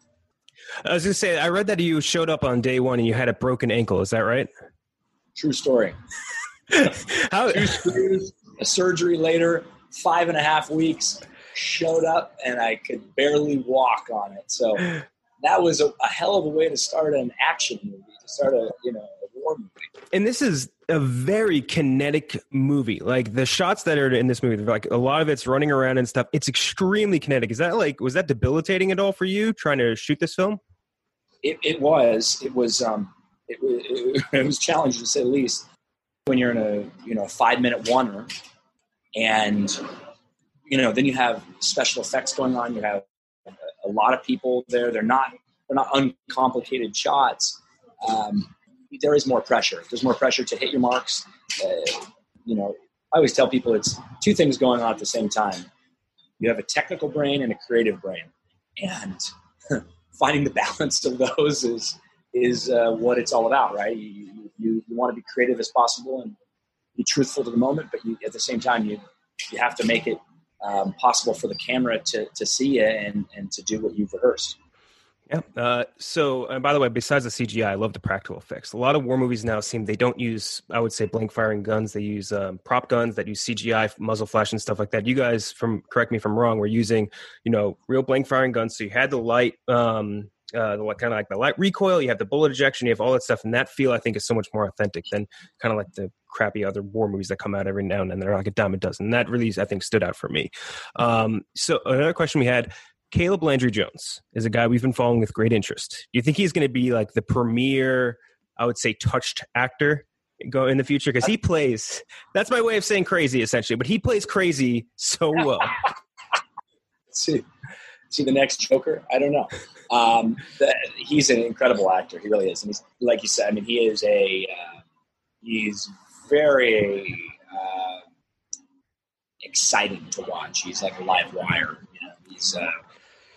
I was going to say, I read that you showed up on day one and you had a broken ankle. Is that right? True story. How? Two screws, a surgery later, five and a half weeks, showed up, and I could barely walk on it. So that was a, a hell of a way to start an action movie, to start a you know war movie. And this is a very kinetic movie. Like the shots that are in this movie, like a lot of it's running around and stuff. It's extremely kinetic. Is that like was that debilitating at all for you trying to shoot this film? It, it was. It was. Um, it, it, it was challenging to say the least. When you're in a you know five minute oneer, and you know then you have special effects going on. You have a, a lot of people there. They're not they're not uncomplicated shots. Um, there is more pressure. There's more pressure to hit your marks. Uh, you know, I always tell people it's two things going on at the same time. You have a technical brain and a creative brain, and finding the balance of those is is uh, what it's all about, right? You, you, you want to be creative as possible and be truthful to the moment, but you, at the same time, you you have to make it um, possible for the camera to, to see you and, and to do what you've rehearsed. Yeah. Uh, so, and by the way, besides the CGI, I love the practical effects. A lot of war movies now seem they don't use, I would say, blank firing guns. They use um, prop guns that use CGI, muzzle flash, and stuff like that. You guys, from correct me if I'm wrong, were using, you know, real blank firing guns. So you had the light, um, uh, the kind of like the light recoil. You have the bullet ejection. You have all that stuff, and that feel I think is so much more authentic than kind of like the crappy other war movies that come out every now and then. They're like a dime a dozen. And that really, I think, stood out for me. Um, so another question we had. Caleb Landry Jones is a guy we've been following with great interest. Do you think he's going to be like the premier, I would say, touched actor go in the future? Because he plays. That's my way of saying crazy, essentially. But he plays crazy so well. see, see the next Joker? I don't know. Um, the, he's an incredible actor. He really is. And he's like you said. I mean, he is a uh, he's very uh, exciting to watch. He's like a live wire. You know, he's uh,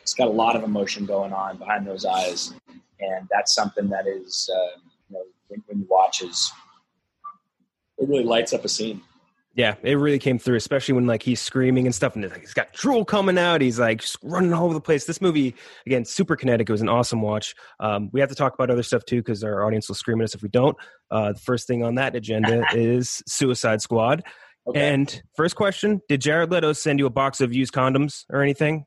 he's got a lot of emotion going on behind those eyes, and that's something that is uh, you know when, when you watch is it really lights up a scene. Yeah, it really came through, especially when like he's screaming and stuff, and like, he's got drool coming out. He's like just running all over the place. This movie, again, super kinetic. It was an awesome watch. Um, we have to talk about other stuff too because our audience will scream at us if we don't. Uh, the first thing on that agenda is Suicide Squad. Okay. And first question: Did Jared Leto send you a box of used condoms or anything?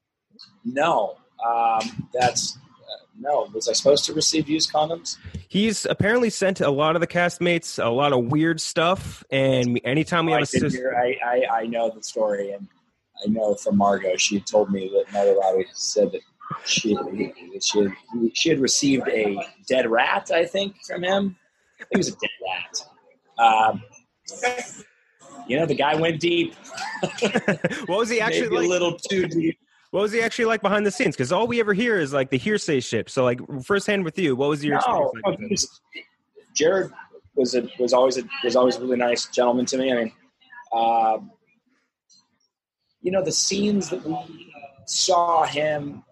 No, um, that's uh, no. Was I supposed to receive used condoms? He's apparently sent a lot of the castmates a lot of weird stuff, and anytime we have a sister, I, I I know the story, and I know from Margot. She told me that Margot Robbie said that she that she had, she had received a dead rat. I think from him. I think it was a dead rat. Um, you know, the guy went deep. what was he actually Maybe like? a little too deep. What was he actually like behind the scenes? Because all we ever hear is like the hearsay shit. So, like firsthand with you, what was your No, Like was- Jared was a, was always a, was always a really nice gentleman to me. I mean, um, you know, the scenes that we saw him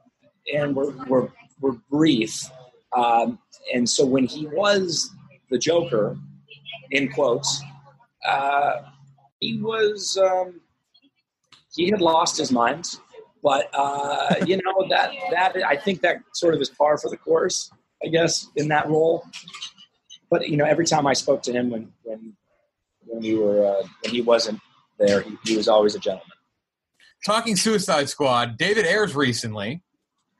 in were were, were brief, um, and so when he was the Joker, in quotes, uh, he was um, he had lost his mind. But uh, you know that that I think that sort of is par for the course. I guess in that role. But you know, every time I spoke to him when when when we were uh, when he wasn't there, he, he was always a gentleman. Talking Suicide Squad, David Ayers recently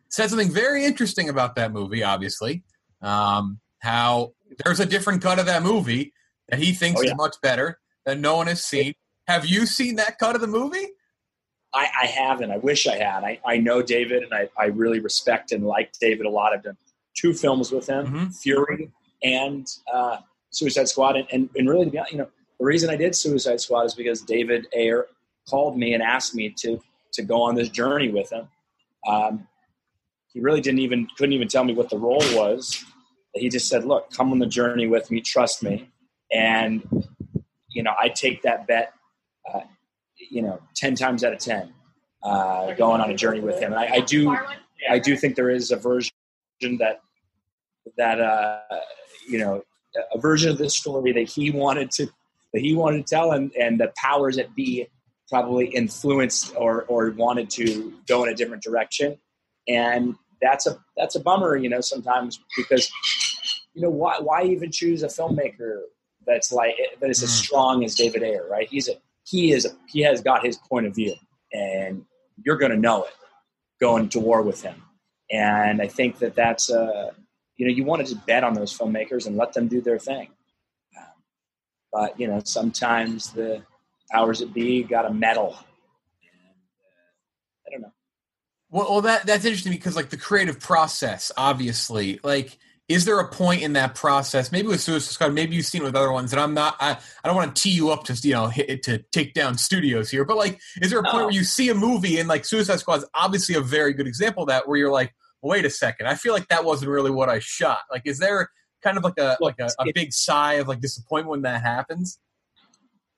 said something very interesting about that movie. Obviously, um, how there's a different cut of that movie that he thinks Oh, yeah. is much better that no one has seen. Have you seen that cut of the movie? I, I haven't. I wish I had. I, I know David, and I, I really respect and like David a lot. I've done two films with him, Mm-hmm. Fury and uh, Suicide Squad, and, and, and really, to be honest, you know, the reason I did Suicide Squad is because David Ayer called me and asked me to to go on this journey with him. Um, he really didn't even couldn't even tell me what the role was. He just said, "Look, come on the journey with me. Trust me." And you know, I take that bet. Uh, you know, ten times out of ten, uh, going on a journey with him. And I, I do, I do think there is a version that that uh, you know, a version of this story that he wanted to that he wanted to tell, and and the powers that be probably influenced or or wanted to go in a different direction, and that's a that's a bummer, you know, sometimes because you know why why even choose a filmmaker that's like that is as Mm. strong as David Ayer, right? He's a he is he has got his point of view, and you're going to know it going to war with him. And I think that that's uh, you know you want to just bet on those filmmakers and let them do their thing. Um, but you know sometimes the powers that be got a medal. Uh, I don't know. Well, well, that that's interesting because like the creative process, obviously, like is there a point in that process? Maybe with Suicide Squad, maybe you've seen it with other ones, and I'm not. I, I don't want to tee you up to you know hit, to take down studios here, but like, is there a point No. where you see a movie and like Suicide Squad is obviously a very good example of that, where you're like, wait a second, I feel like that wasn't really what I shot. Like, is there kind of like a like a, a big sigh of like disappointment when that happens?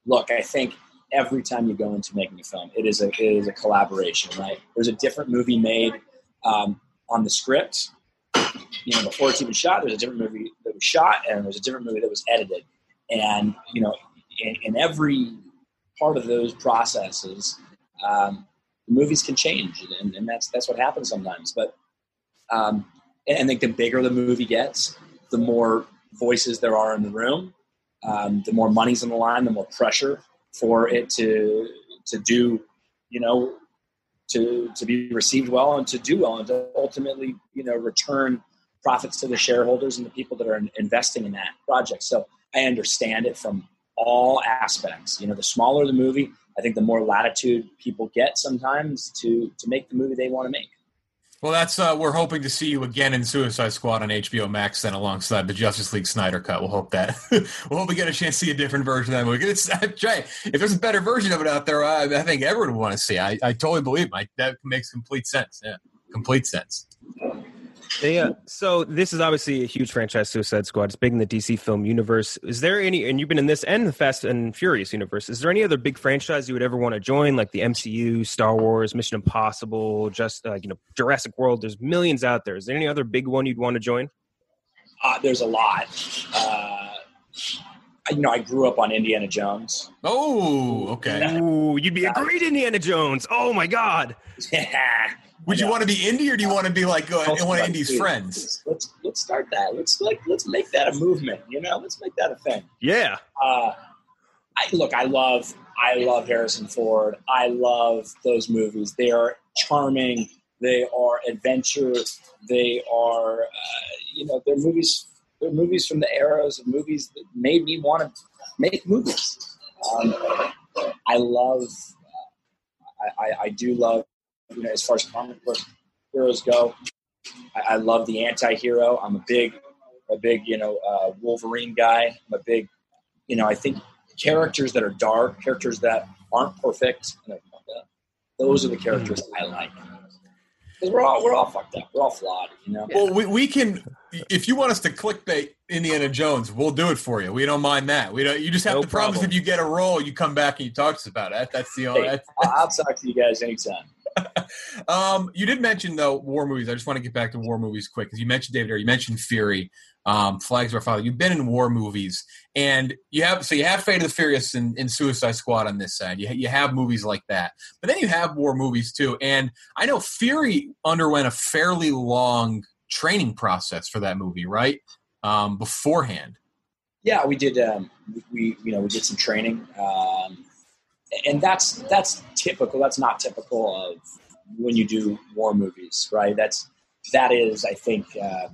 look, I think every time you go into making a film, it is a it is a collaboration, right? There's a different movie made um, on the script, you know, before it's even shot. There's a different movie that was shot, and there's a different movie that was edited, and you know, in, in every part of those processes, um, the movies can change, and, and that's that's what happens sometimes. But um, and I think the bigger the movie gets, the more voices there are in the room, um, the more money's on the line, the more pressure for it to to do, you know, to to be received well and to do well and to ultimately, you know, return profits to the shareholders and the people that are in- investing in that project. So I understand it from all aspects. You know, the smaller the movie, I think the more latitude people get sometimes to to make the movie they want to make. Well, that's uh, we're hoping to see you again in Suicide Squad on HBO Max, then alongside the Justice League Snyder cut. We'll hope that we'll hope we get a chance to see a different version of that movie. It's, if there's a better version of it out there, I, I think everyone would want to see. I, I totally believe it. I, that makes complete sense. Yeah, complete sense. They, uh, so this is obviously a huge franchise, Suicide Squad. It's big in the DC film universe. Is there any, and you've been in this and the Fast and Furious universe. Is there any other big franchise you would ever want to join, like the MCU, Star Wars, Mission Impossible, just uh, you know Jurassic World? There's millions out there. Is there any other big one you'd want to join? Uh, there's a lot. Uh, I- you know, I grew up on Indiana Jones. Oh, okay. Ooh, you'd be a great Indiana Jones. Oh my God. Yeah. Would you want to be indie, or do you want to be like uh, one of Indy's Dude, friends? Let's let's start that. Let's like let's make that a movement. You know, let's make that a thing. Yeah. Uh, I look. I love. I love Harrison Ford. I love those movies. They are charming. They are adventure. They are. Uh, you know, they're movies. They're movies from the eras of movies that made me want to make movies. Um, I love. I, I, I do love. You know, as far as comic book heroes go, I, I love the anti-hero. I'm a big, a big, you know, uh, Wolverine guy. I'm a big, you know, I think characters that are dark, characters that aren't perfect, you know, those are the characters I like. We're all we're all fucked up. We're all flawed, you know. Well, we, we can if you want us to clickbait Indiana Jones, we'll do it for you. We don't mind that. We don't. You just have No to promise if you get a role, you come back and you talk to us about it. That's the only. Hey, That's, I'll, I'll talk to you guys anytime. Um, you did mention though war movies. I just want to get back to war movies quick because you mentioned David Ayer, you mentioned Fury, um, Flags of Our Father. You've been in war movies, and you have so you have Fate of the Furious and, and Suicide Squad on this side. You you have movies like that, but then you have war movies too. And I know Fury underwent a fairly long training process for that movie, right? Um, beforehand. Yeah, we did. Um, we you know we did some training, um, and that's that's typical. That's not typical of when you do war movies, right? That's that is, I think, uh,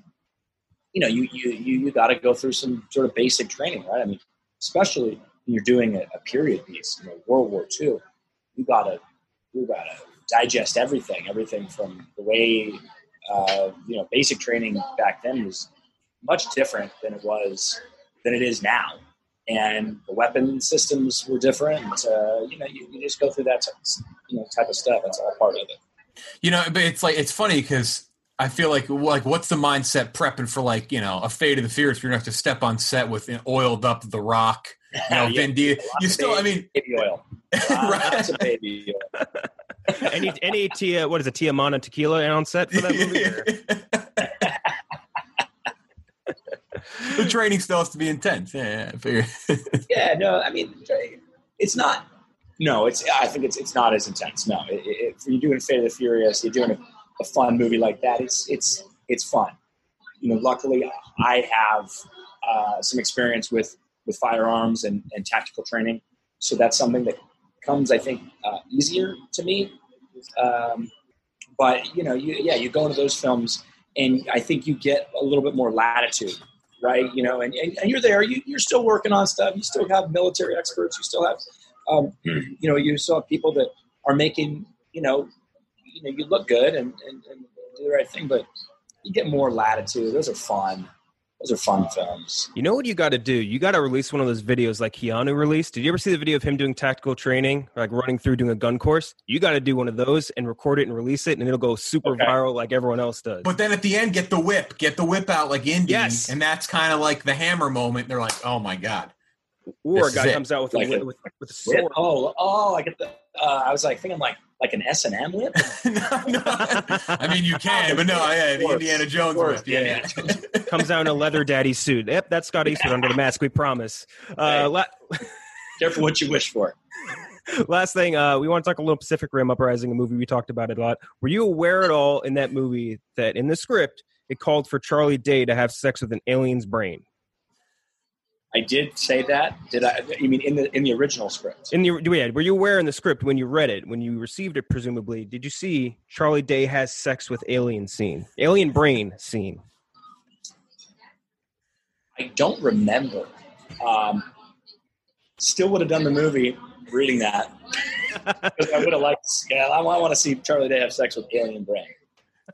you know, you you you, you got to go through some sort of basic training, right? I mean, especially when you're doing a, a period piece, you know, World War II, you gotta you gotta digest everything, everything from the way uh, you know basic training back then was much different than it was than it is now. And the weapon systems were different. Uh, you know, you, you just go through that type, you know type of stuff. That's all part of it. You know, but it's like it's funny because I feel like like what's the mindset prepping for like you know a Fate of the Furious? You're gonna have to step on set with an oiled up The Rock. You know, Yeah, Vin Diesel. You of still, I mean, baby oil, right? lots of baby oil. any any tia what is it Teremana tequila on set for that movie? The training still has to be intense. Yeah, yeah I yeah, no, I mean, it's not. No, it's. I think it's it's not as intense. No, if you're doing Fate of the Furious, you're doing a, a fun movie like that. It's it's it's fun. You know, luckily I have uh, some experience with with firearms and, and tactical training, so that's something that comes, I think, uh, easier to me. Um, but you know, you, yeah, you go into those films, and I think you get a little bit more latitude right? You know, and, and, and you're there. You, you're still working on stuff. You still have military experts. You still have, um, you know, you still have people that are making, you know, you know, you look good and, and, and do the right thing, but you get more latitude. Those are fun. Those are fun films. You know what you got to do? You got to release one of those videos like Keanu released. Did you ever see the video of him doing tactical training, like running through doing a gun course? You got to do one of those and record it and release it, and it'll go super Okay. viral like everyone else does. But then at the end, get the whip, get the whip out like Indy, Yes. and that's kind of like the hammer moment. They're like, "Oh my god!" Or a guy comes out with Like a a- with, with, with a Whip. sword. Oh, oh, I get the. Uh, I was like thinking like like an S and M whip. no, no. I mean, you can, but no, yeah, the. Indiana Jones Of course, whip. Yeah, yeah. comes out in a leather daddy suit. Yep, that's Scott Eastwood under the mask. We promise. Uh, la- Careful what you wish for. last thing, uh, we want to talk a little Pacific Rim Uprising, a movie we talked about it a lot. Were you aware at all in that movie that in the script it called for Charlie Day to have sex with an alien's brain? I did say that. Did I? You mean in the in the original script? In the yeah, were you aware in the script when you read it, when you received it, presumably, did you see Charlie Day has sex with alien scene, alien brain scene? I don't remember. Um, still would have done the movie reading that. I would have liked. Yeah, I want to see Charlie Day have sex with alien brain.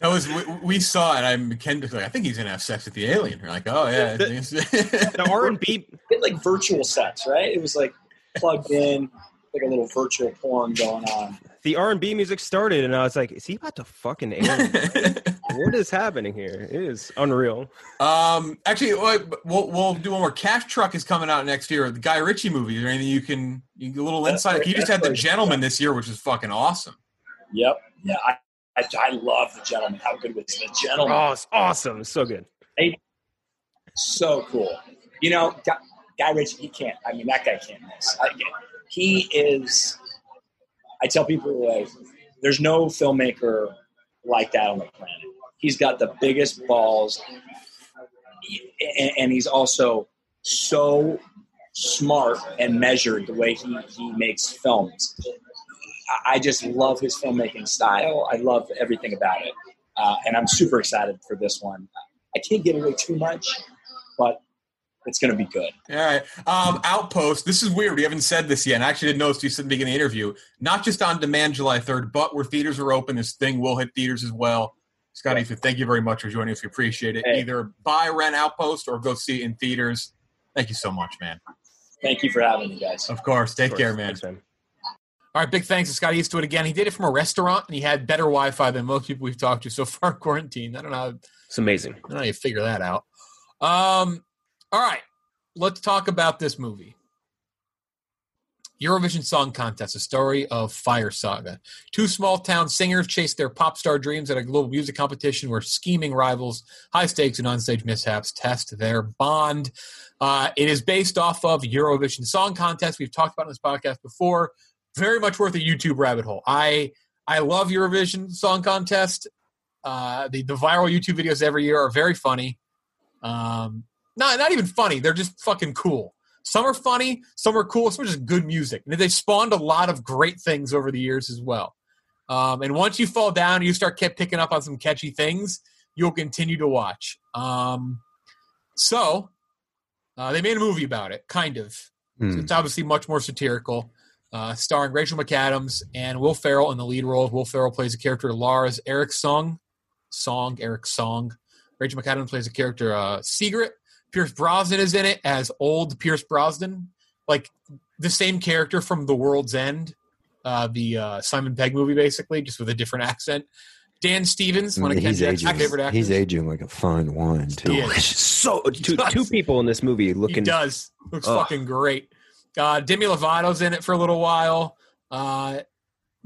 That was we, we saw it. I'm Ken was like, I think he's gonna have sex with the alien. We're like, oh yeah. The R and B, It like virtual sex, right? It was like plugged in, like a little virtual porn going on. the R and B music started, and I was like, is he about to fucking alien? what is happening here? It is unreal. um, actually, wait, we'll we'll do one more. Cash Truck is coming out next year. The Guy Ritchie movie. Is there anything you can you get a little That's insight? right, He just had the right. Gentleman this year, which is fucking awesome. Yep. Yeah, I, I, I love the gentleman. How good was the gentleman? Oh, it's awesome, It's so good. so cool. You know, Guy, Guy Ritchie, he can't. I mean, that guy can't miss. I, he is. I tell people like, there's no filmmaker like that on the planet. He's got the biggest balls, and, and he's also so smart and measured the way he, he makes films. I- I just love his filmmaking style. I love everything about it, uh, and I'm super excited for this one. I can't give away too much, but it's going to be good. All right. Um, Outpost. This is weird. We haven't said this yet. And I actually didn't notice you said at the beginning of the interview. Not just on demand July 3rd, but where theaters are open, this thing will hit theaters as well. Scotty, thank you very much for joining us. We appreciate it. Hey. Either buy, rent Outpost, or go see it in theaters. Thank you so much, man. Thank you for having me, guys. Of course. Take Of course. care, man. Thanks, man. All right, big thanks to Scotty Eastwood again. He did it from a restaurant, and he had better Wi-Fi than most people we've talked to so far in quarantine. I don't know. How, It's amazing. I don't know how you figure that out. Um, all right, let's talk about this movie. Eurovision Song Contest, a story of Fire Saga. Two small town singers chase their pop star dreams at a global music competition where scheming rivals, high stakes, and onstage mishaps test their bond. Uh, it is based off of Eurovision Song Contest. We've talked about it on this podcast before. Very much worth a YouTube rabbit hole. I I love Eurovision Song Contest. Uh, the the viral YouTube videos every year are very funny. Um, not not even funny. They're just fucking cool. Some are funny, some are cool, some are just good music. And they've spawned a lot of great things over the years as well. Um, and once you fall down, you start kept picking up on some catchy things. You'll continue to watch. Um, so uh, they made a movie about it, kind of. Hmm. So it's obviously much more satirical, uh, starring Rachel McAdams and Will Ferrell in the lead role. Will Ferrell plays a character Lars Eric Song, Song Eric Song. Rachel McAdams plays a character uh, Sigrid. Pierce Brosnan is in it as old Pierce Brosnan, like the same character from The World's End, uh, the uh, Simon Pegg movie, basically, just with a different accent. Dan Stevens, one of Ken he's Jackson's aging. favorite actors. He's aging like a fine wine too. He is. So two, two people in this movie He looking. does. Looks Ugh. fucking great. Uh, Demi Lovato's in it for a little while. Uh,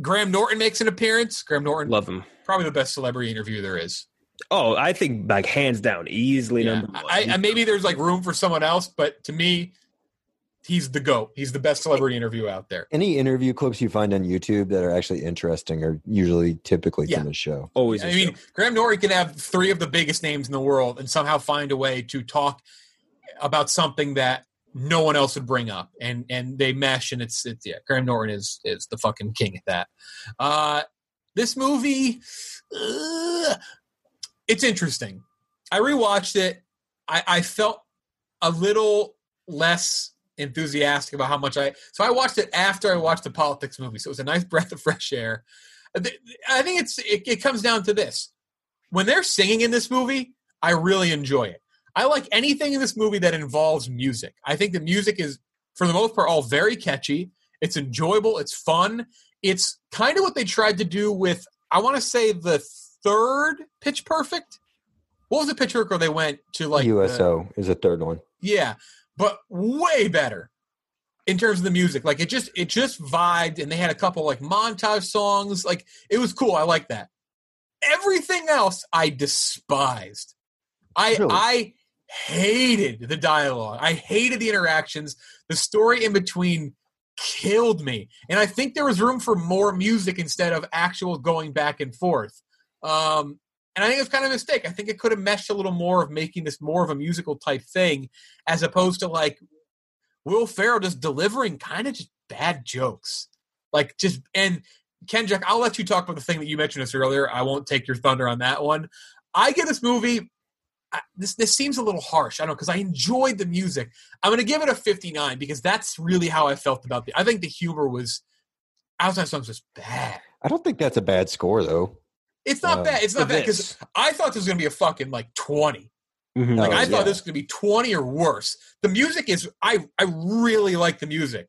Graham Norton makes an appearance. Graham Norton, Love him. probably the best celebrity interview there is. Oh, I think like hands down, easily Yeah. number one. I, I maybe there's like room for someone else, but to me, he's the goat. He's the best celebrity interview out there. Any interview clips you find on YouTube that are actually interesting are usually typically Yeah. from the show. Always. I mean, Graham Norton can have three of the biggest names in the world and somehow find a way to talk about something that no one else would bring up, and and they mesh, and it's it's yeah. Graham Norton is is the fucking king at that. Uh, this movie, uh, it's interesting. I rewatched it. I, I felt a little less enthusiastic about how much I. So I watched it after I watched the politics movie. So it was a nice breath of fresh air. I think it's it, it comes down to this: when they're singing in this movie, I really enjoy it. I like anything in this movie that involves music. I think the music is, for the most part, all very catchy. It's enjoyable. It's fun. It's kind of what they tried to do with, I want to say, the third Pitch Perfect. What was the Pitch Perfect where they went to like the- USO is a third one. yeah, but way better in terms of the music. Like it just it just vibed, and they had a couple like montage songs. Like it was cool. I like that. Everything else I despised. I Really? I hated the dialogue. I hated the interactions. The story in between killed me. And I think there was room for more music instead of actual going back and forth. Um, and I think it's kind of a mistake. I think it could have meshed a little more of making this more of a musical type thing, as opposed to like Will Ferrell just delivering kind of just bad jokes, like just and Kendrick, I'll let you talk about the thing that you mentioned us earlier. I won't take your thunder on that one. I get this movie. I, this this seems a little harsh. I don't know because I enjoyed the music. I'm going to give it a 59 because that's really how I felt about the. I think the humor was outside songs was bad. I don't think that's a bad score though. It's not Uh, bad. It's not bad because. I thought this was going to be a fucking like 20. Mhm. Like Oh, I thought yeah. this was going to be 20 or worse. The music is I I really like the music.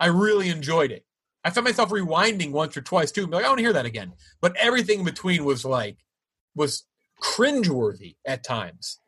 I really enjoyed it. I found myself rewinding once or twice too. and be Like I want to hear that again. But everything in between was like was cringeworthy at times.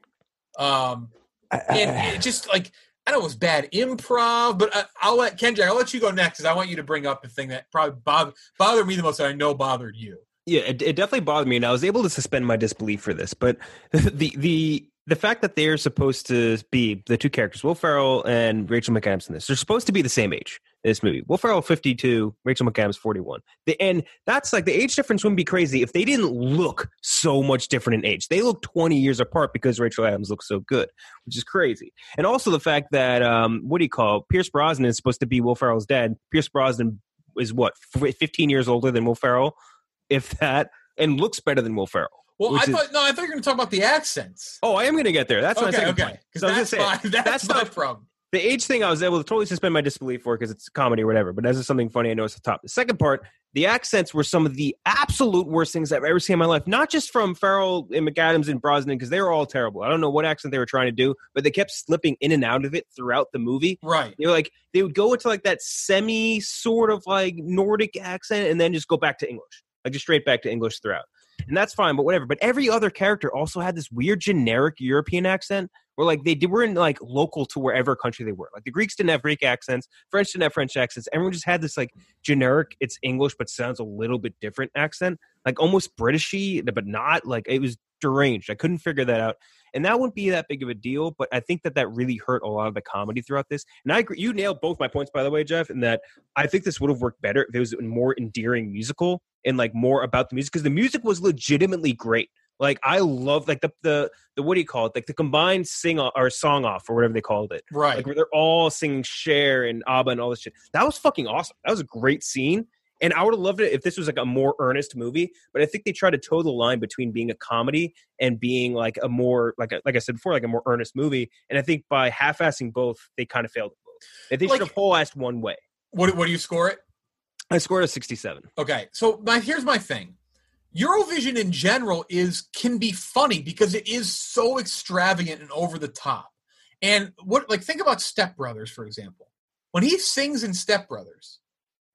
Um I, I- and it just like I know it was bad improv, but I, I'll let Kenji. I'll let you go next because I want you to bring up the thing that probably bother, bothered me the most that I know bothered you. Yeah, it, it definitely bothered me, and I was able to suspend my disbelief for this. But the the the fact that they're supposed to be the two characters, Will Ferrell and Rachel McAdams in this, they're supposed to be the same age in this movie. Will Ferrell fifty two, Rachel McAdams forty one. The, and that's like the age difference wouldn't be crazy if they didn't look so much different in age. They look twenty years apart because Rachel Adams looks so good, which is crazy. And also the fact that um, what do you call? Pierce Brosnan is supposed to be Will Ferrell's dad. Pierce Brosnan is what f- fifteen years older than Will Ferrell if that, and looks better than Will Ferrell. Well, Which I is- thought no, I thought you were going to talk about the accents. Oh, I am going to get there. That's my okay, second okay, point. because So I was that's say, my that's, that's my problem. the age thing, I was able to totally suspend my disbelief for because it's comedy or whatever. But that's just something funny I noticed at the top. The second part, the accents were some of the absolute worst things I've ever seen in my life. Not just from Farrell and McAdams and Brosnan because they were all terrible. I don't know what accent they were trying to do, but they kept slipping in and out of it throughout the movie. Right. They were like they would go into like that semi sort of like Nordic accent and then just go back to English, like just straight back to English throughout. And that's fine, but whatever. But every other character also had this weird generic European accent where like they did, were in like local to wherever country they were. Like the Greeks didn't have Greek accents, French didn't have French accents. Everyone just had this like generic, it's English but sounds a little bit different accent, like almost Britishy, but not. Like it was deranged. I couldn't figure that out. And that wouldn't be that big of a deal, but I think that that really hurt a lot of the comedy throughout this. And I agree, you nailed both my points, by the way, Jeff, in that I think this would have worked better if it was a more endearing musical and like more about the music because the music was legitimately great. Like I love like the the the what do you call it? Like the combined sing or song off or whatever they called it. Right. Like where they're all singing Cher and ABBA and all this shit. That was fucking awesome. That was a great scene. And I would have loved it if this was like a more earnest movie. But I think they tried to toe the line between being a comedy and being like a more like a, like I said before, like a more earnest movie. And I think by half-assing both, they kind of failed at both. They Like- should have whole-assed one way. What what do you score it? I scored a sixty-seven. Okay, so my here's my thing. Eurovision in general is can be funny because it is so extravagant and over the top. And what like think about Step Brothers for example. When he sings in Step Brothers,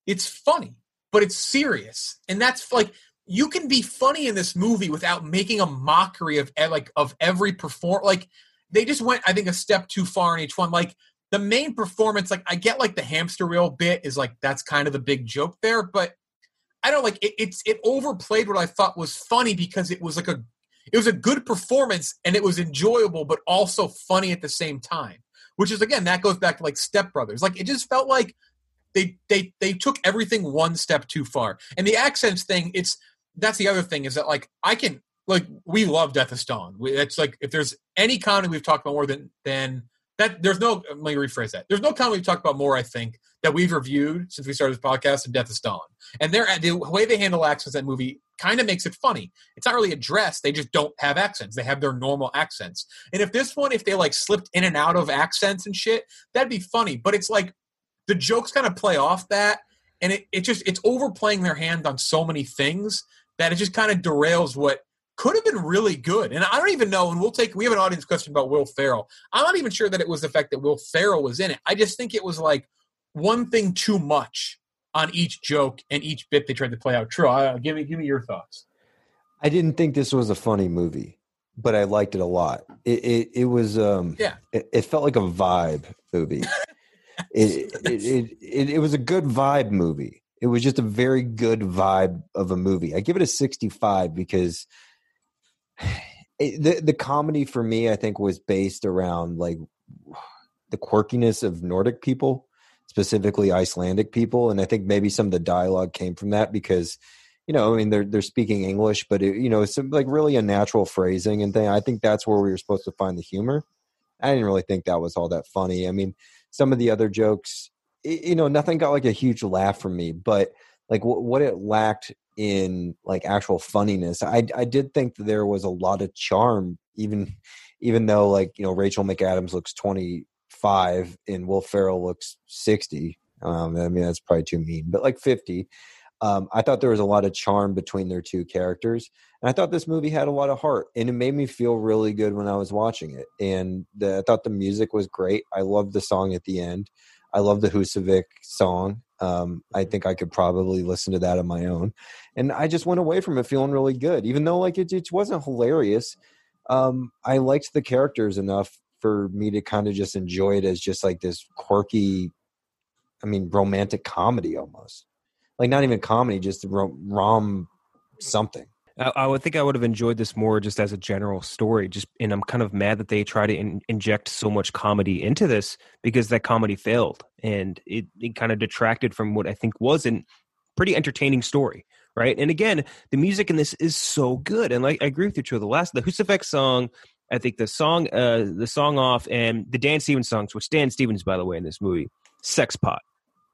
it's funny, but it's serious, and that's like you can be funny in this movie without making a mockery of like of every perform. Like they just went, I think, a step too far in each one. Like the main performance, like I get like the hamster wheel bit is like that's kind of the big joke there, but I don't like it, it's it overplayed what I thought was funny because it was like a it was a good performance and it was enjoyable but also funny at the same time. Which is again that goes back to like Step Brothers. Like it just felt like they they they took everything one step too far. And the accents thing, it's that's the other thing is that like I can like we love Death of Stalin. It's like if there's any comedy we've talked about more than than that, there's no. Let me rephrase that. There's no comedy we've talked about more. I think that we've reviewed since we started this podcast and Death of Stalin. And they're the way they handle accents in that movie kind of makes it funny. It's not really addressed. They just don't have accents. They have their normal accents. And if this one, if they like slipped in and out of accents and shit, that'd be funny. But it's like the jokes kind of play off that and it, it just it's overplaying their hand on so many things that it just kind of derails what could have been really good. And I don't even know, and we'll take we have an audience question about Will Ferrell. I'm not even sure that it was the fact that Will Ferrell was in it. I just think it was like one thing too much on each joke and each bit they tried to play out. True. Uh, give me give me your thoughts. I didn't think this was a funny movie, but I liked it a lot. It it, it was um Yeah. it, it felt like a vibe movie. it, it, it, it was a good vibe movie. It was just a very good vibe of a movie. I give it a 65 because the the comedy for me I think was based around like the quirkiness of Nordic people, specifically Icelandic people, and I think maybe some of the dialogue came from that because you know, I mean, they're they're speaking English, but it, you know, it's like really a natural phrasing and thing. I think that's where we were supposed to find the humor. I didn't really think that was all that funny. I mean, some of the other jokes, you know, nothing got like a huge laugh from me, but like w- what it lacked in like actual funniness, I I did think that there was a lot of charm, even even though like you know Rachel McAdams looks twenty five and Will Ferrell looks sixty. Um, I mean that's probably too mean, but like fifty. Um, I thought there was a lot of charm between their two characters, and I thought this movie had a lot of heart, and it made me feel really good when I was watching it. And the, I thought the music was great. I loved the song at the end. I love the Husavik song. Um, I think I could probably listen to that on my own, and I just went away from it feeling really good, even though like it, it wasn't hilarious. Um, I liked the characters enough for me to kind of just enjoy it as just like this quirky, I mean, romantic comedy almost like not even comedy, just rom, something. I, I would think I would have enjoyed this more just as a general story. Just and I'm kind of mad that they try to in, inject so much comedy into this because that comedy failed and it, it kind of detracted from what I think was a pretty entertaining story. Right, and again, the music in this is so good, and like I agree with you, too. The last, the Husavik song, I think the song, uh, the song off, and the Dan Stevens songs, which Dan Stevens, by the way, in this movie, sex pot,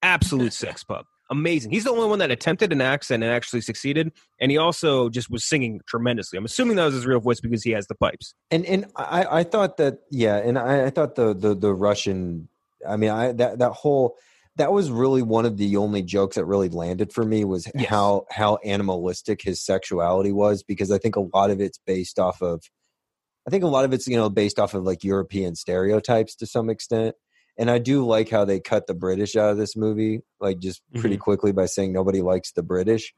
absolute sex pot amazing. He's the only one that attempted an accent and actually succeeded. And he also just was singing tremendously. I'm assuming that was his real voice because he has the pipes. And and I, I thought that yeah, and I, I thought the, the the Russian I mean I that that whole that was really one of the only jokes that really landed for me was Yes. how how animalistic his sexuality was because I think a lot of it's based off of I think a lot of it's you know based off of like European stereotypes to some extent. And I do like how they cut the British out of this movie, like just pretty mm-hmm. quickly by saying nobody likes the British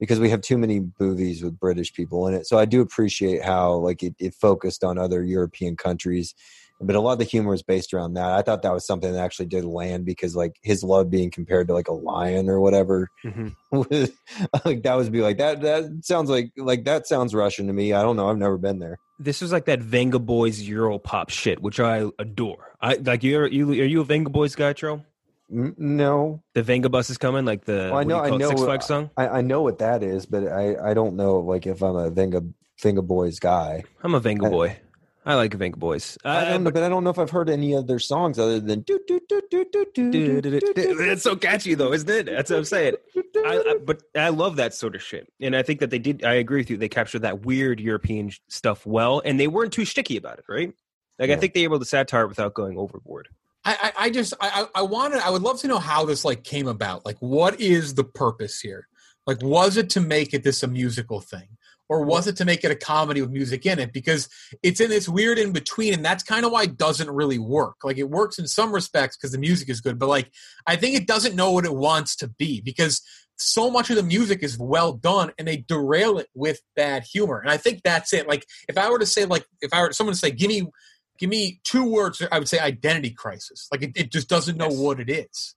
because we have too many movies with British people in it. So I do appreciate how like it, it focused on other European countries, but a lot of the humor is based around that. I thought that was something that actually did land because like his love being compared to like a lion or whatever, mm-hmm. was- like that was be like that. That sounds like like that sounds Russian to me. I don't know. I've never been there. This was like that Venga Boys Euro pop shit, which I adore. I like you. Are you are you a Venga Boys guy, Tro? No, The Venga bus is coming, like the Well, I know, I know, Six uh, Flags song. I, I know what that is, but I, I don't know like if I'm a Venga Venga Boys guy. I'm a Venga I- boy. I like Vink Boys. I don't know, but, I don't know if I've heard any of their songs other than do do do do do do do. It's so catchy though, isn't it? That's what I'm saying. But I love that sort of shit, and I think that they did. I agree with you. They captured that weird European stuff well, and they weren't too sticky about it, right? Like. I think they were able to satire without going overboard. I, I, I just I, I wanted I would love to know how this like came about. Like, what is the purpose here? Like, was it to make it this a musical thing? Or was it to make it a comedy with music in it? Because it's in this weird in between, and that's kind of why it doesn't really work. Like it works in some respects because the music is good, but like I think it doesn't know what it wants to be because so much of the music is well done and they derail it with bad humor. And I think that's it. Like if I were to say like if I were someone to say, give me give me two words, I would say identity crisis. Like it, it just doesn't know what it is.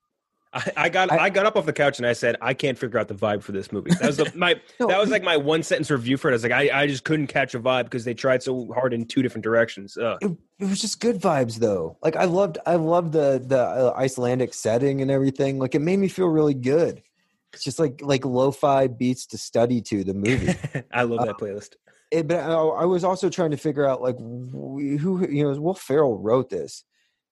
I, I got I, got up off the couch and I said I can't figure out the vibe for this movie. That was the, my No, that was like my one sentence review for it. I was like I, I just couldn't catch a vibe because they tried so hard in two different directions. It, it was just good vibes though like i loved i loved the the uh, icelandic setting and everything like it made me feel really good it's just like like lo-fi beats to study to the movie I love Uh, that playlist. it, but I, I was also trying to figure out like who you know will ferrell wrote this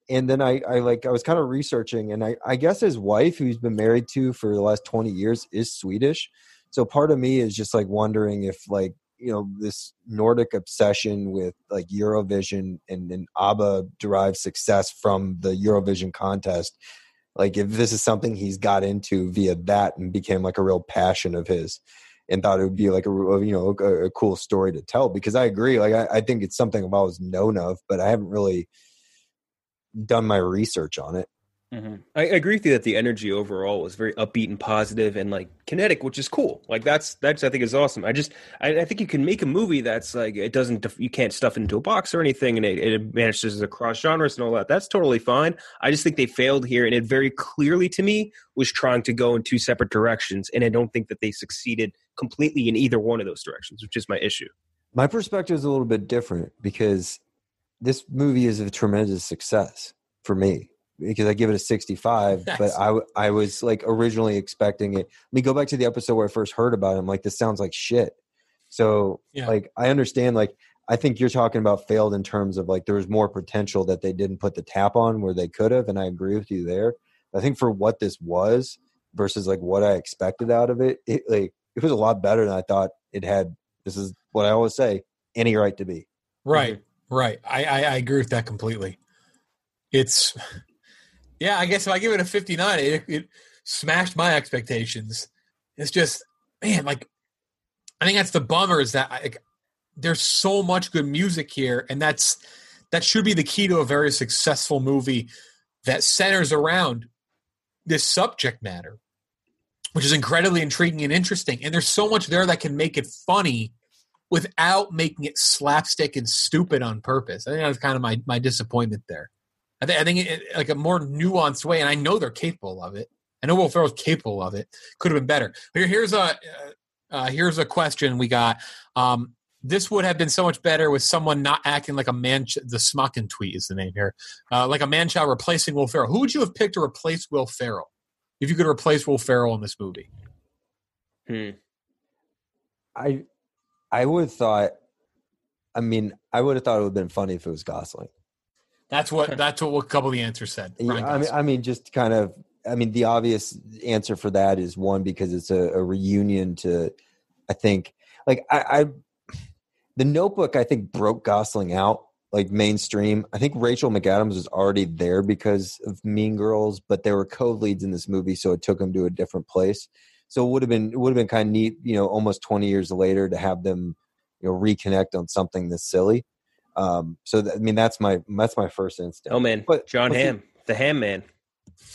and then I, I like i was kind of researching and I, I guess his wife who he's been married to for the last 20 years is swedish. So part of me is just like wondering if like you know this nordic obsession with like eurovision and, and abba derived success from the eurovision contest like if this is something he's got into via that and became like a real passion of his and thought it would be like a you know a, a cool story to tell because i agree like I, I think it's something i've always known of but i haven't really done my research on it mm-hmm. I, I agree with you that the energy overall was very upbeat and positive and like kinetic, which is cool. Like that's that's I think is awesome. I just I, I think you can make a movie that's like it doesn't def- you can't stuff it into a box or anything, and it, it manages across genres and all that. That's totally fine. I just think they failed here, and it very clearly to me was trying to go in two separate directions, and I don't think that they succeeded completely in either one of those directions, which is my issue. my perspective is a little bit different because this movie is a tremendous success for me because I give it a 65 but I I was like originally expecting it. Let me go back to the episode where I first heard about it I'm like this sounds like shit. So Yeah. like I understand like I think you're talking about failed in terms of like there was more potential that they didn't put the tap on where they could have and I agree with you there. I think for what this was versus like what I expected out of it it like it was a lot better than I thought it had this is what I always say any right to be. Right, right. I, I I agree with that completely. It's yeah. I guess if I give it a fifty nine, it, it smashed my expectations. It's just man, like I think that's the bummer is that like, there's so much good music here, and that's that should be the key to a very successful movie that centers around this subject matter, which is incredibly intriguing and interesting. And there's so much there that can make it funny without making it slapstick and stupid on purpose. I think that was kind of my, my disappointment there. I, think I think it, like a more nuanced way, and I know they're capable of it. I know Will Ferrell's capable of it. Could have been better. Here, here's a uh, uh, here's a question we got. Um, this would have been so much better with someone not acting like a man. Ch- the Smocken tweet is the name here. Uh, like a man child replacing Will Ferrell. Who would you have picked to replace Will Ferrell if you could replace Will Ferrell in this movie? Hmm. I I would have thought. I mean, I would have thought it would have been funny if it was Gosling. That's what that's what a couple of the answers said. Yeah, I mean, I mean, just kind of. I mean, the obvious answer for that is one because it's a, a reunion to. I think, like I, I, the Notebook. I think broke Gosling out like mainstream. I think Rachel McAdams was already there because of Mean Girls, but they were co-leads in this movie, so it took them to a different place. So it would have been it would have been kind of neat, you know, almost twenty years later to have them, you know, reconnect on something this silly. Um, so that, I mean, that's my that's my first instinct. Oh man, But- Jon Hamm, the- Ham Man.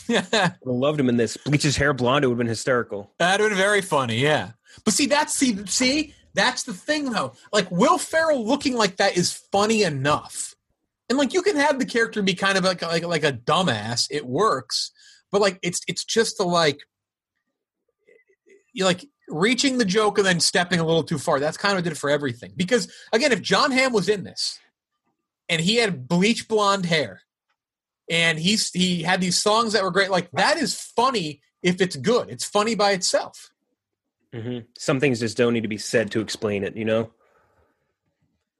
Yeah. I loved him in this. Bleach his hair blonde. It would have been hysterical. That'd have been very funny, yeah. But see, that's see, see, that's the thing though. Like Will Ferrell looking like that is funny enough, and like you can have the character be kind of like like like a dumbass. It works, but like it's it's just the like you like reaching the joke and then stepping a little too far. That's kind of what did it for everything. Because again, if Jon Hamm was in this and he had bleach blonde hair and he's he had these songs that were great, like that is funny if it's good. It's funny by itself. hmm Some things just don't need to be said to explain it. You know.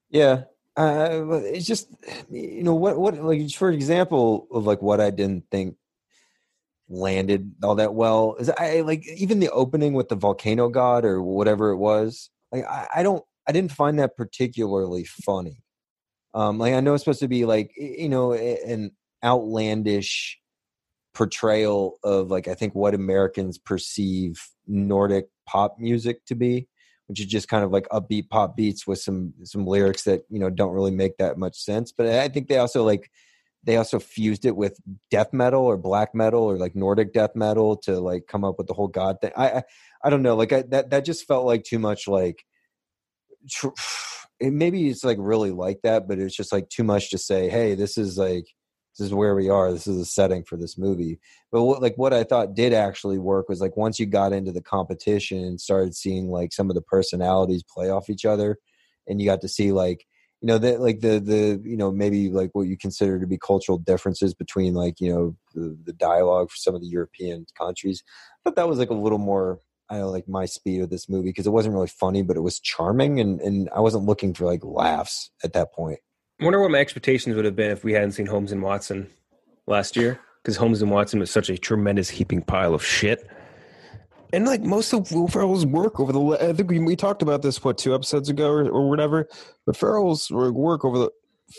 Yeah. Uh, it's just you know what what like for example of like what I didn't think landed all that well is I like even the opening with the volcano god or whatever it was like I, I don't I didn't find that particularly funny. Um like I know it's supposed to be like you know an outlandish portrayal of like I think what Americans perceive Nordic pop music to be which is just kind of like upbeat pop beats with some some lyrics that you know don't really make that much sense. But I think they also like they also fused it with death metal or black metal or like Nordic death metal to like come up with the whole god thing. I I, I don't know. Like I, that that just felt like too much like. Tr- it, maybe it's like really like that, but it's just like too much to say. Hey, this is like this is where we are. This is a setting for this movie. But what, like what I thought did actually work was like once you got into the competition and started seeing like some of the personalities play off each other, and you got to see like you know that like the the you know maybe like what you consider to be cultural differences between like you know the, the dialogue for some of the European countries. But that was like a little more I don't know, like my speed of this movie because it wasn't really funny, but it was charming, and and I wasn't looking for like laughs at that point. I wonder what my expectations would have been if we hadn't seen Holmes and Watson last year, because Holmes and Watson was such a tremendous heaping pile of shit. And like most of Will Ferrell's work over the, I think we, we talked about this what two episodes ago or, or whatever. But Ferrell's work over the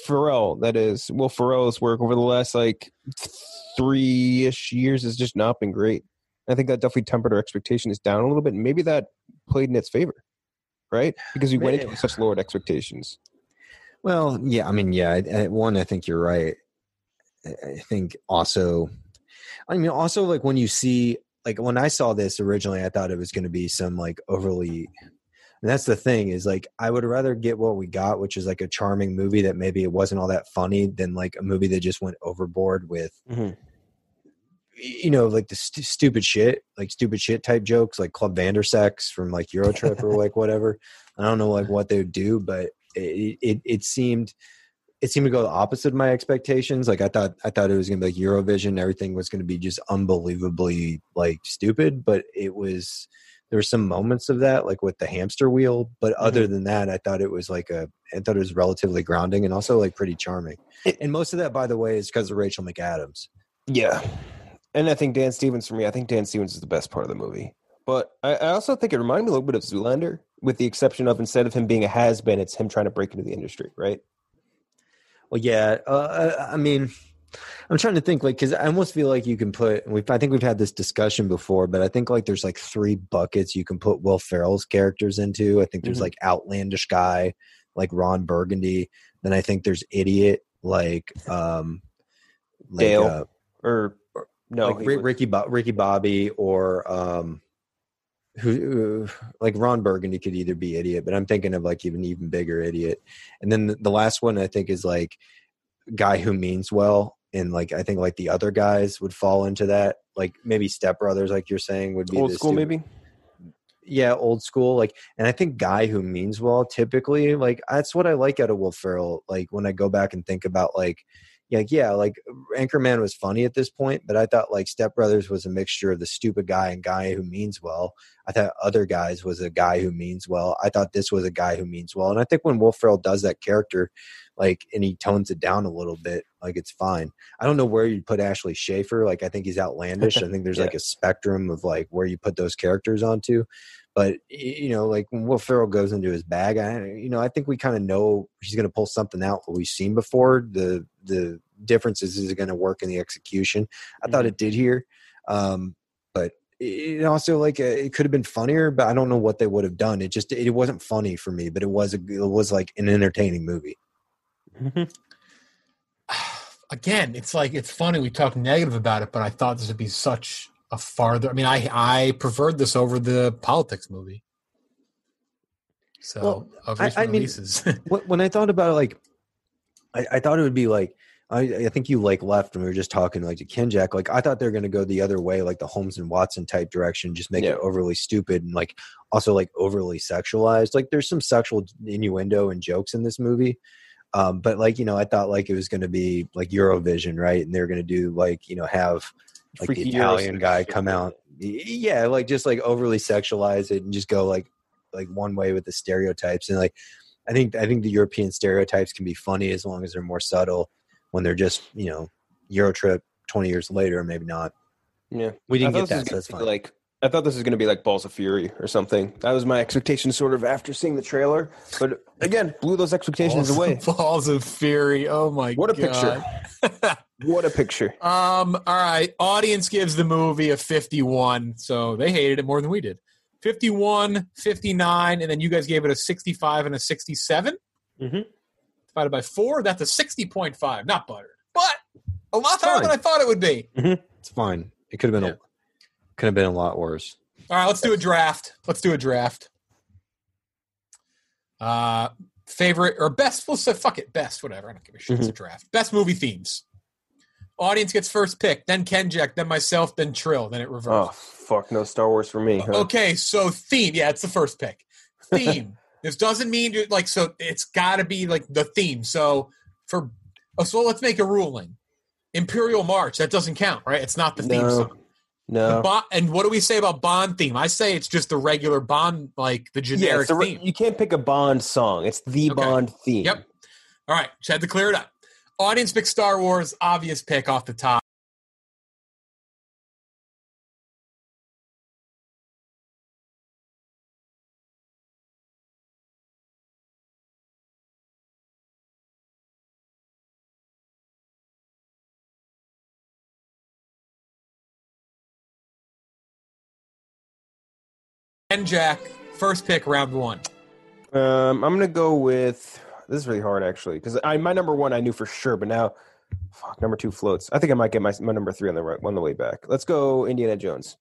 Ferrell, that is Will Ferrell's work over the last like three ish years has just not been great. I think that definitely tempered our expectations down a little bit. Maybe that played in its favor, right? Because we went into such lowered expectations. Well, yeah, I mean, yeah, I, I, one, I think you're right. I think also, I mean, also like when you see, like when I saw this originally, I thought it was going to be some like overly. And that's the thing is like I would rather get what we got, which is like a charming movie that maybe it wasn't all that funny, than like a movie that just went overboard with, Mm-hmm. you know, like the st- stupid shit, like stupid shit type jokes, like Club Vandersex from like Eurotrip or like whatever. I don't know like what they would do, but it, it it seemed it seemed to go the opposite of my expectations. Like I thought I thought it was gonna be like Eurovision, everything was gonna be just unbelievably like stupid, but it was there were some moments of that, like with the hamster wheel. But mm-hmm. other than that, I thought it was like a I thought it was relatively grounding and also like pretty charming. And most of that, by the way, is because of Rachel McAdams. Yeah. And I think Dan Stevens for me, I think Dan Stevens is the best part of the movie. But I, I also think it reminded me a little bit of Zoolander, with the exception of instead of him being a has been, it's him trying to break into the industry, right? Well, yeah. Uh, I, mean, I'm trying to think, like, because I almost feel like you can put. We've, I think we've had this discussion before, but I think like there's like three buckets you can put Will Ferrell's characters into. I think there's Mhm. like outlandish guy, like Ron Burgundy. Then I think there's idiot, like um, like, Dale. uh, Or, or- no, like he Ri- was- Ricky Ricky Bobby or um who like Ron Burgundy could either be idiot, but I'm thinking of like even even bigger idiot. And then the, the last one I think is like guy who means well and like I think like the other guys would fall into that. Like maybe Step Brothers like you're saying would be old school, stupid- maybe. yeah, old school. Like, and I think guy who means well, typically, like that's what I like out of Will Ferrell. Like when I go back and think about like, like, yeah, like Anchorman was funny at this point, but I thought like Step Brothers was a mixture of the stupid guy and guy who means well. I thought Other Guys was a guy who means well. I thought this was a guy who means well, and I think when Will Ferrell does that character, like, and he tones it down a little bit, like it's fine. I don't know where you put Ashley Schaeffer. Like, I think he's outlandish. I think there's Yeah. like a spectrum of like where you put those characters onto. But you know, like when Will Ferrell goes into his bag, I you know, I think we kind of know he's going to pull something out what we've seen before. The the difference is is it going to work in the execution? I thought it did here, um, but it also like uh, it could have been funnier. But I don't know what they would have done. It just it wasn't funny for me, but it was a, it was like an entertaining movie. again, it's like it's funny we talk negative about it, but I thought this would be such a farther. I mean, I I preferred this over the politics movie. So Well, of I- I releases. Wh- when I thought about it, like I, I thought it would be like I, I think you like left when we were just talking like to Ken Jack. Like I thought they were going to go the other way, like the Holmes and Watson type direction, just make Yeah. it overly stupid and like also like overly sexualized. Like there's some sexual innuendo and jokes in this movie. Um, but like you know, I thought like it was going to be like Eurovision, right? And they're going to do like you know have like Freaky the Italian guy come out, yeah, like just like overly sexualize it and just go like like one way with the stereotypes and like I think I think the European stereotypes can be funny as long as they're more subtle when they're just you know Euro trip twenty years later, maybe not. Yeah, We didn't get that, so that's fine. Like I thought this was going to be like Balls of Fury or something. That was my expectation, sort of after seeing the trailer. But again, blew those expectations Balls, away. Balls of Fury. Oh my god. What a god. picture! What a picture! Um, all right. Audience gives the movie a 51, so they hated it more than we did. 51, 59, and then you guys gave it a 65 and a 67. Mm-hmm. Divided by four, that's a 60.5. Not buttered, but a lot higher than I thought it would be. It's fine. It could have been a could have been a lot worse. All right, let's do a draft. Let's do a draft. Uh, favorite or best? We'll say fuck it, best. Whatever. I don't give a shit. It's a draft. Best movie themes. Audience gets first pick, then Ken Jack, then myself, then Trill, then it reverses. Oh fuck, no Star Wars for me. Huh? Okay, so theme. Yeah, it's the first pick. Theme. this doesn't mean you like so. It's got to be like the theme. So for oh, so let's make a ruling. Imperial March that doesn't count, right? It's not the theme No. song. No. Bond, and what do we say about Bond theme? I say it's just the regular Bond, like the generic re- theme. you can't pick a Bond song. It's the Bond theme. Yep. All right, just had to clear it up. Audience pick Star Wars, obvious pick off the top. Jack, first pick, round one. Um, I'm gonna go with this is really hard actually because I my number one I knew for sure, but now fuck number two floats. I think I might get my my number three on the right on the way back. Let's go Indiana Jones.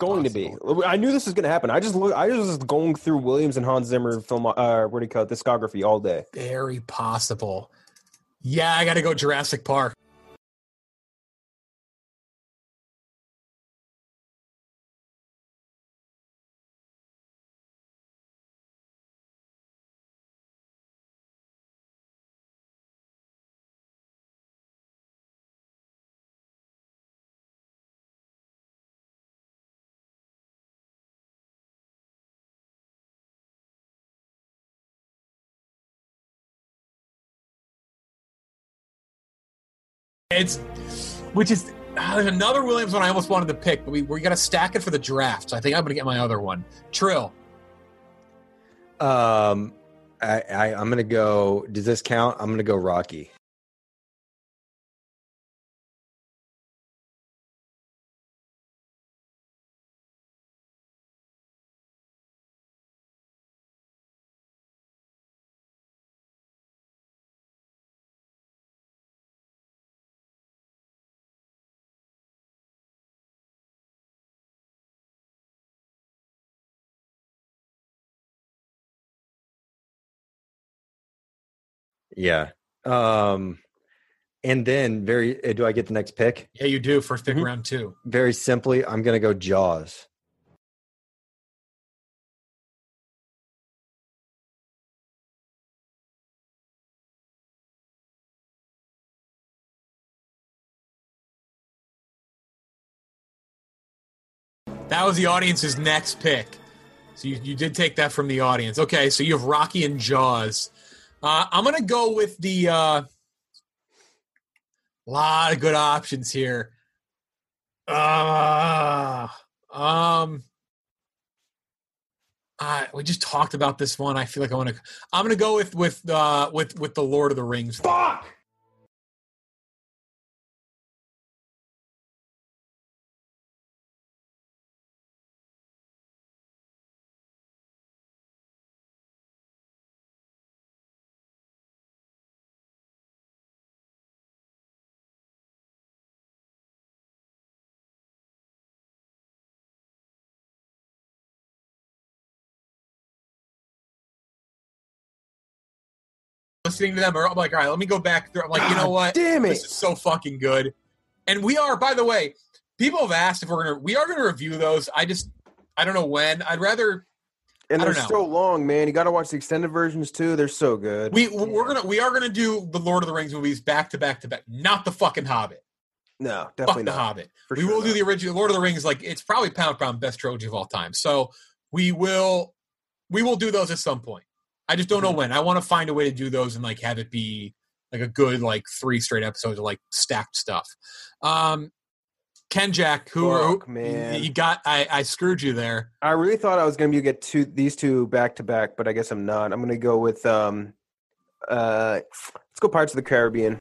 Going to be. I knew this was going to happen. I just look. I was just going through Williams and Hans Zimmer film. Uh, what do you call it? Discography all day. Very possible. Yeah, I got to go Jurassic Park. It's which is uh, there's another Williams one I almost wanted to pick, but we we got to stack it for the draft. So I think I'm going to get my other one. Trill. Um, I, I I'm gonna go. Does this count? I'm gonna go Rocky. Yeah. Um, and then very. uh, Do I get the next pick? Yeah, you do. First Mm-hmm. pick round two. Very simply, I'm gonna go Jaws. That was the audience's next pick. So you, you did take that from the audience. Okay, so you have Rocky and Jaws. Uh, I'm gonna go with the uh, lot of good options here. Uh, um, uh, we just talked about this one. I feel like I want to. I'm gonna go with with uh, with with the Lord of the Rings. Fuck. Listening to them, or I'm like, all right, let me go back through. I'm like, you know what? damn it. This is so fucking good. And we are, by the way, people have asked if we're gonna we are gonna review those. I just I don't know when. I'd rather And they're know. so long, man. You got to watch the extended versions too. They're so good. we we're gonna we are gonna do the Lord of the Rings movies back to back to back, not the fucking Hobbit. no, Fuck definitely the. Hobbit. For we sure will do the original Lord of the Rings. Like it's probably pound for pound best trilogy of all time. So we will we will do those at some point. I just don't Mm-hmm. know when. I want to find a way to do those and like have it be like a good like three straight episodes of like stacked stuff. Um, KenJac, who Fuck, who- man. you got? I, I screwed you there. I really thought I was going to get two these two back to back, but I guess I'm not. I'm going to go with um, uh, let's go Pirates of the Caribbean.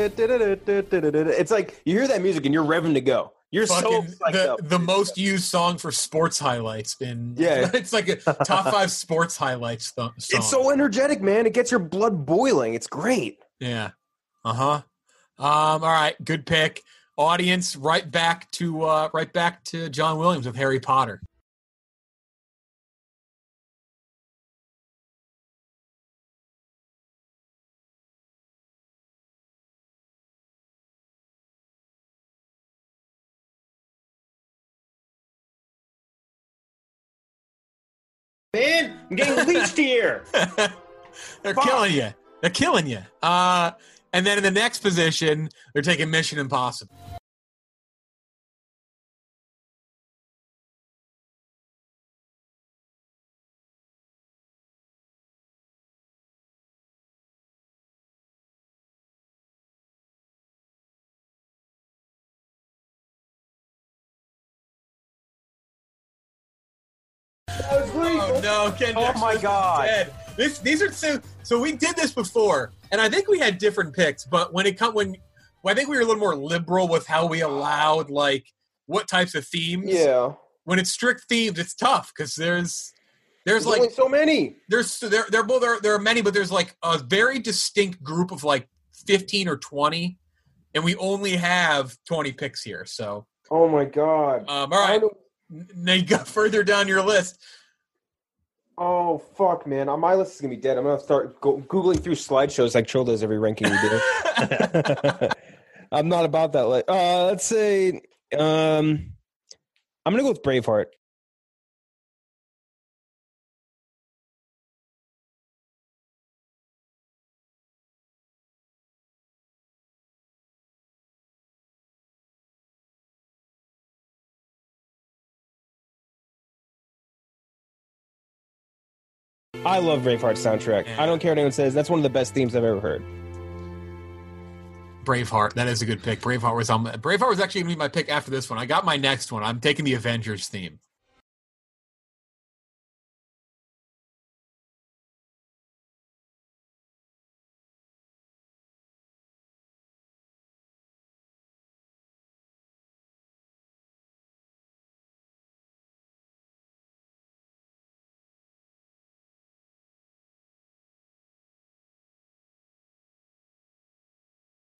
It's like you hear that music and you're revving to go. You're so the, the most used song for sports highlights in Yeah. it's like a top five sports highlights th- song. It's so energetic, man. It gets your blood boiling. It's great. Yeah. Uh huh. Um. All right. Good pick. Audience, right back to uh, right back to John Williams with Harry Potter. Man, I'm getting leached here. They're killing you. They're killing you. Uh, and then in the next position, they're taking Mission Impossible. Oh Ken Oh Jackson my God. dead. This these are so so we did this before, and I think we had different picks, but when it come when well, I think we were a little more liberal with how we allowed like what types of themes. Yeah. When it's strict themes, it's tough because there's there's There's like so many. there's there there well there there are many, but there's like a very distinct group of like fifteen or twenty, and we only have twenty picks here. So Oh my god. um, all right, now you go further down your list. Oh fuck, man! Uh, My list is gonna be dead. I'm gonna start go- googling through slideshows like Trill does every ranking we do. I'm not about that. Like, uh, let's say, um, I'm gonna go with Braveheart. I love Braveheart soundtrack. I don't care what anyone says. That's one of the best themes I've ever heard. Braveheart. That is a good pick. Braveheart was on. Braveheart was actually going to be my pick after this one. I got my next one. I'm taking the Avengers theme.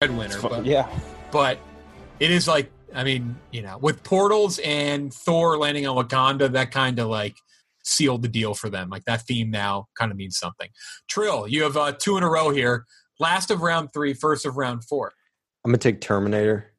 Breadwinner, but yeah. but it is like I mean, you know, with portals and Thor landing on Wakanda, that kind of like sealed the deal for them. Like that theme now kind of means something. Trill, you have uh, two in a row here. Last of round three, first of round four. I'm gonna take Terminator.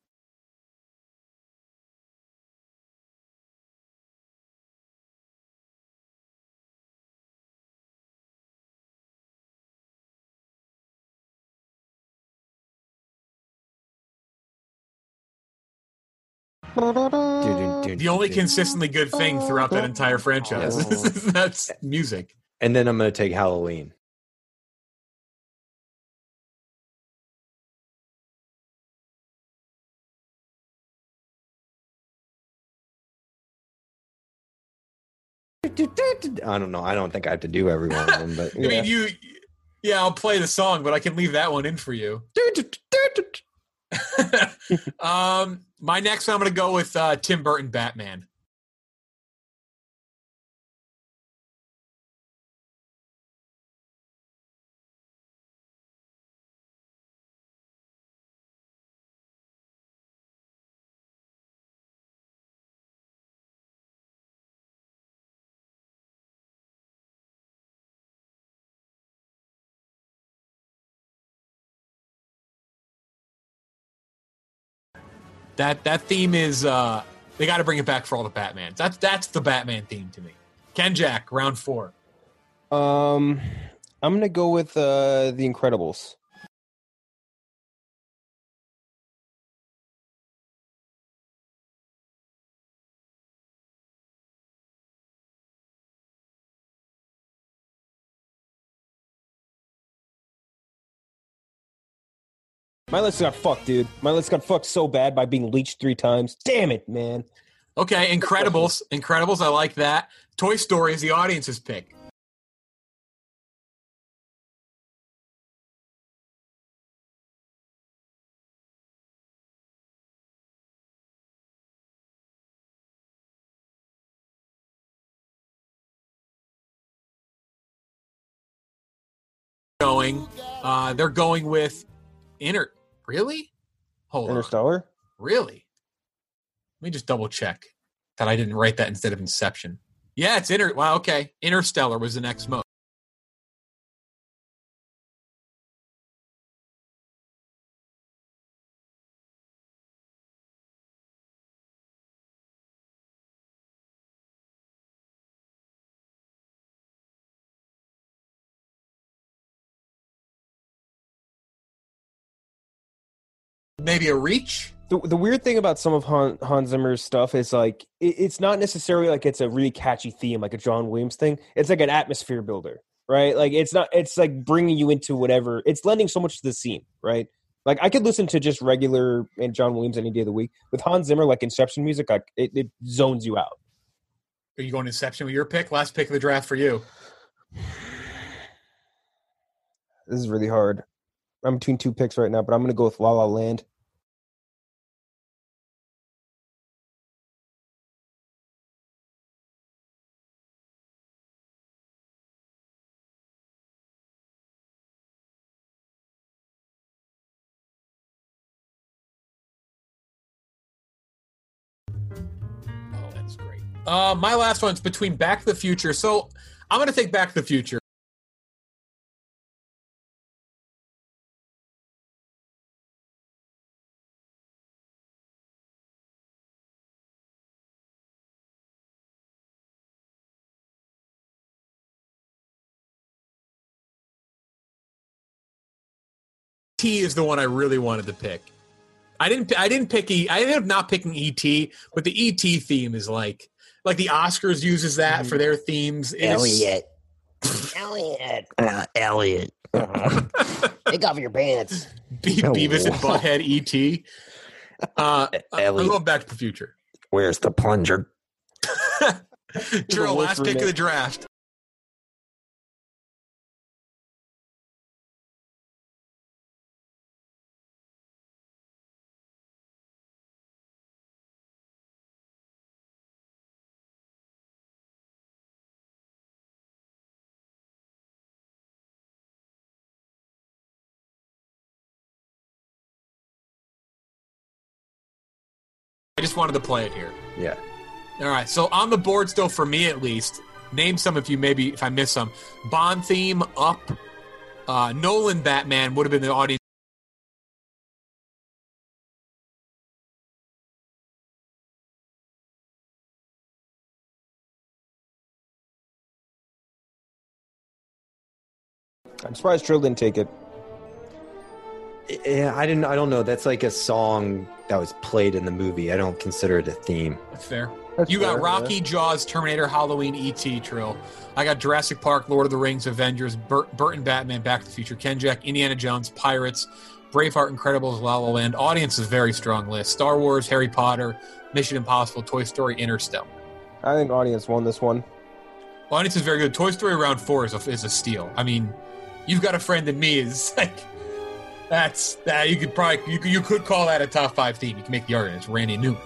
The only consistently good thing throughout that entire franchise. Is that's music. And then I'm gonna take Halloween. I don't know. I don't think I have to do every one of them, but I mean, you, yeah, I'll play the song, but I can leave that one in for you. um, my next I'm going to go with uh, Tim Burton Batman. That that theme is uh, they got to bring it back for all the Batmans. That's that's the Batman theme to me. KenJac, round four. Um, I'm gonna go with uh, the Incredibles. My list got fucked, dude. My list got fucked so bad by being leached three times. Damn it, man. Okay, Incredibles. Incredibles, I like that. Toy Story is the audience's pick. Going, uh, they're going with Inter. Really? Hold on. Interstellar. Really? Let me just double check that I didn't write that instead of Inception. Yeah, it's Inter. Wow, okay. Interstellar was the next mo. Maybe a reach. The, the weird thing about some of Han, Hans Zimmer's stuff is like it, it's not necessarily like it's a really catchy theme like a John Williams thing. It's like an atmosphere builder, right? Like it's not. It's like bringing you into whatever. It's lending so much to the scene, right? Like I could listen to just regular and John Williams any day of the week. With Hans Zimmer, like Inception music, like it, it zones you out. Are you going Inception with your pick? Last pick of the draft for you. This is really hard. I'm between two picks right now, but I'm going to go with La La Land. Uh, my last one's between Back to the Future. So I'm going to take Back to the Future. T is the one I really wanted to pick. I didn't. I didn't pick. E, I ended up not picking ET, but the ET theme is like, like the Oscars uses that for their themes. It is- Elliot. Elliot. Uh, Elliot. Take off your pants. Be- Beavis and Butthead ET. Uh, I'm Ellie. going Back to the Future. Where's the plunger? Trill, last pick of the draft. Wanted to play it here. Yeah. All right, so on the board still for me at least. Name some if you maybe if I miss some. Bond theme up. Uh, Nolan Batman would have been the audience. I'm surprised Trill didn't take it. Yeah, I didn't. I don't know. That's like a song that was played in the movie. I don't consider it a theme. That's fair. That's you got fair, Rocky, yeah. Jaws, Terminator, Halloween, E.T. Trill. I got Jurassic Park, Lord of the Rings, Avengers, Burt, Burton, Batman, Back to the Future, KenJac, Indiana Jones, Pirates, Braveheart, Incredibles, La La Land. Audience is a very strong list. Star Wars, Harry Potter, Mission Impossible, Toy Story, Interstellar. I think audience won this one. Audience is very good. Toy Story round four is a, is a steal. I mean, you've got a friend in me is like that's that you could probably you could, you could call that a top five theme. You can make the argument. It's Randy Newman.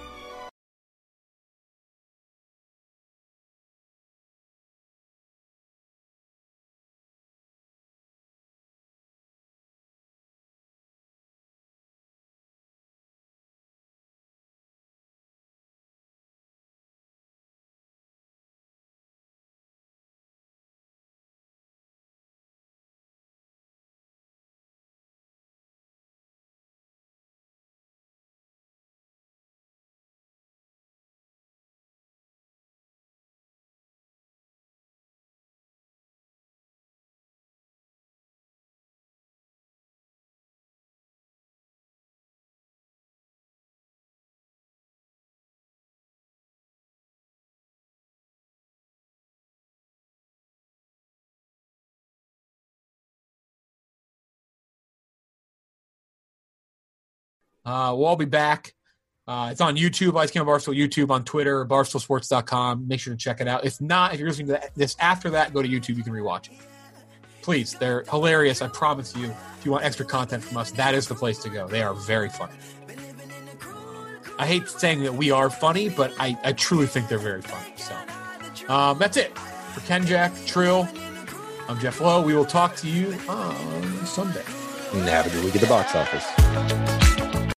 Uh, we'll all be back. Uh, it's on YouTube, Ice Camp Barstool YouTube, on Twitter, barstoolsports.com. Make sure to check it out. If not, if you're listening to this after that, go to YouTube. You can rewatch it. Please, they're hilarious. I promise you. If you want extra content from us, that is the place to go. They are very funny. I hate saying that we are funny, but I, I truly think they're very funny. So um, that's it for KenJac Trill. I'm Jeff Lowe. We will talk to you on Sunday. And have a good week at the box office.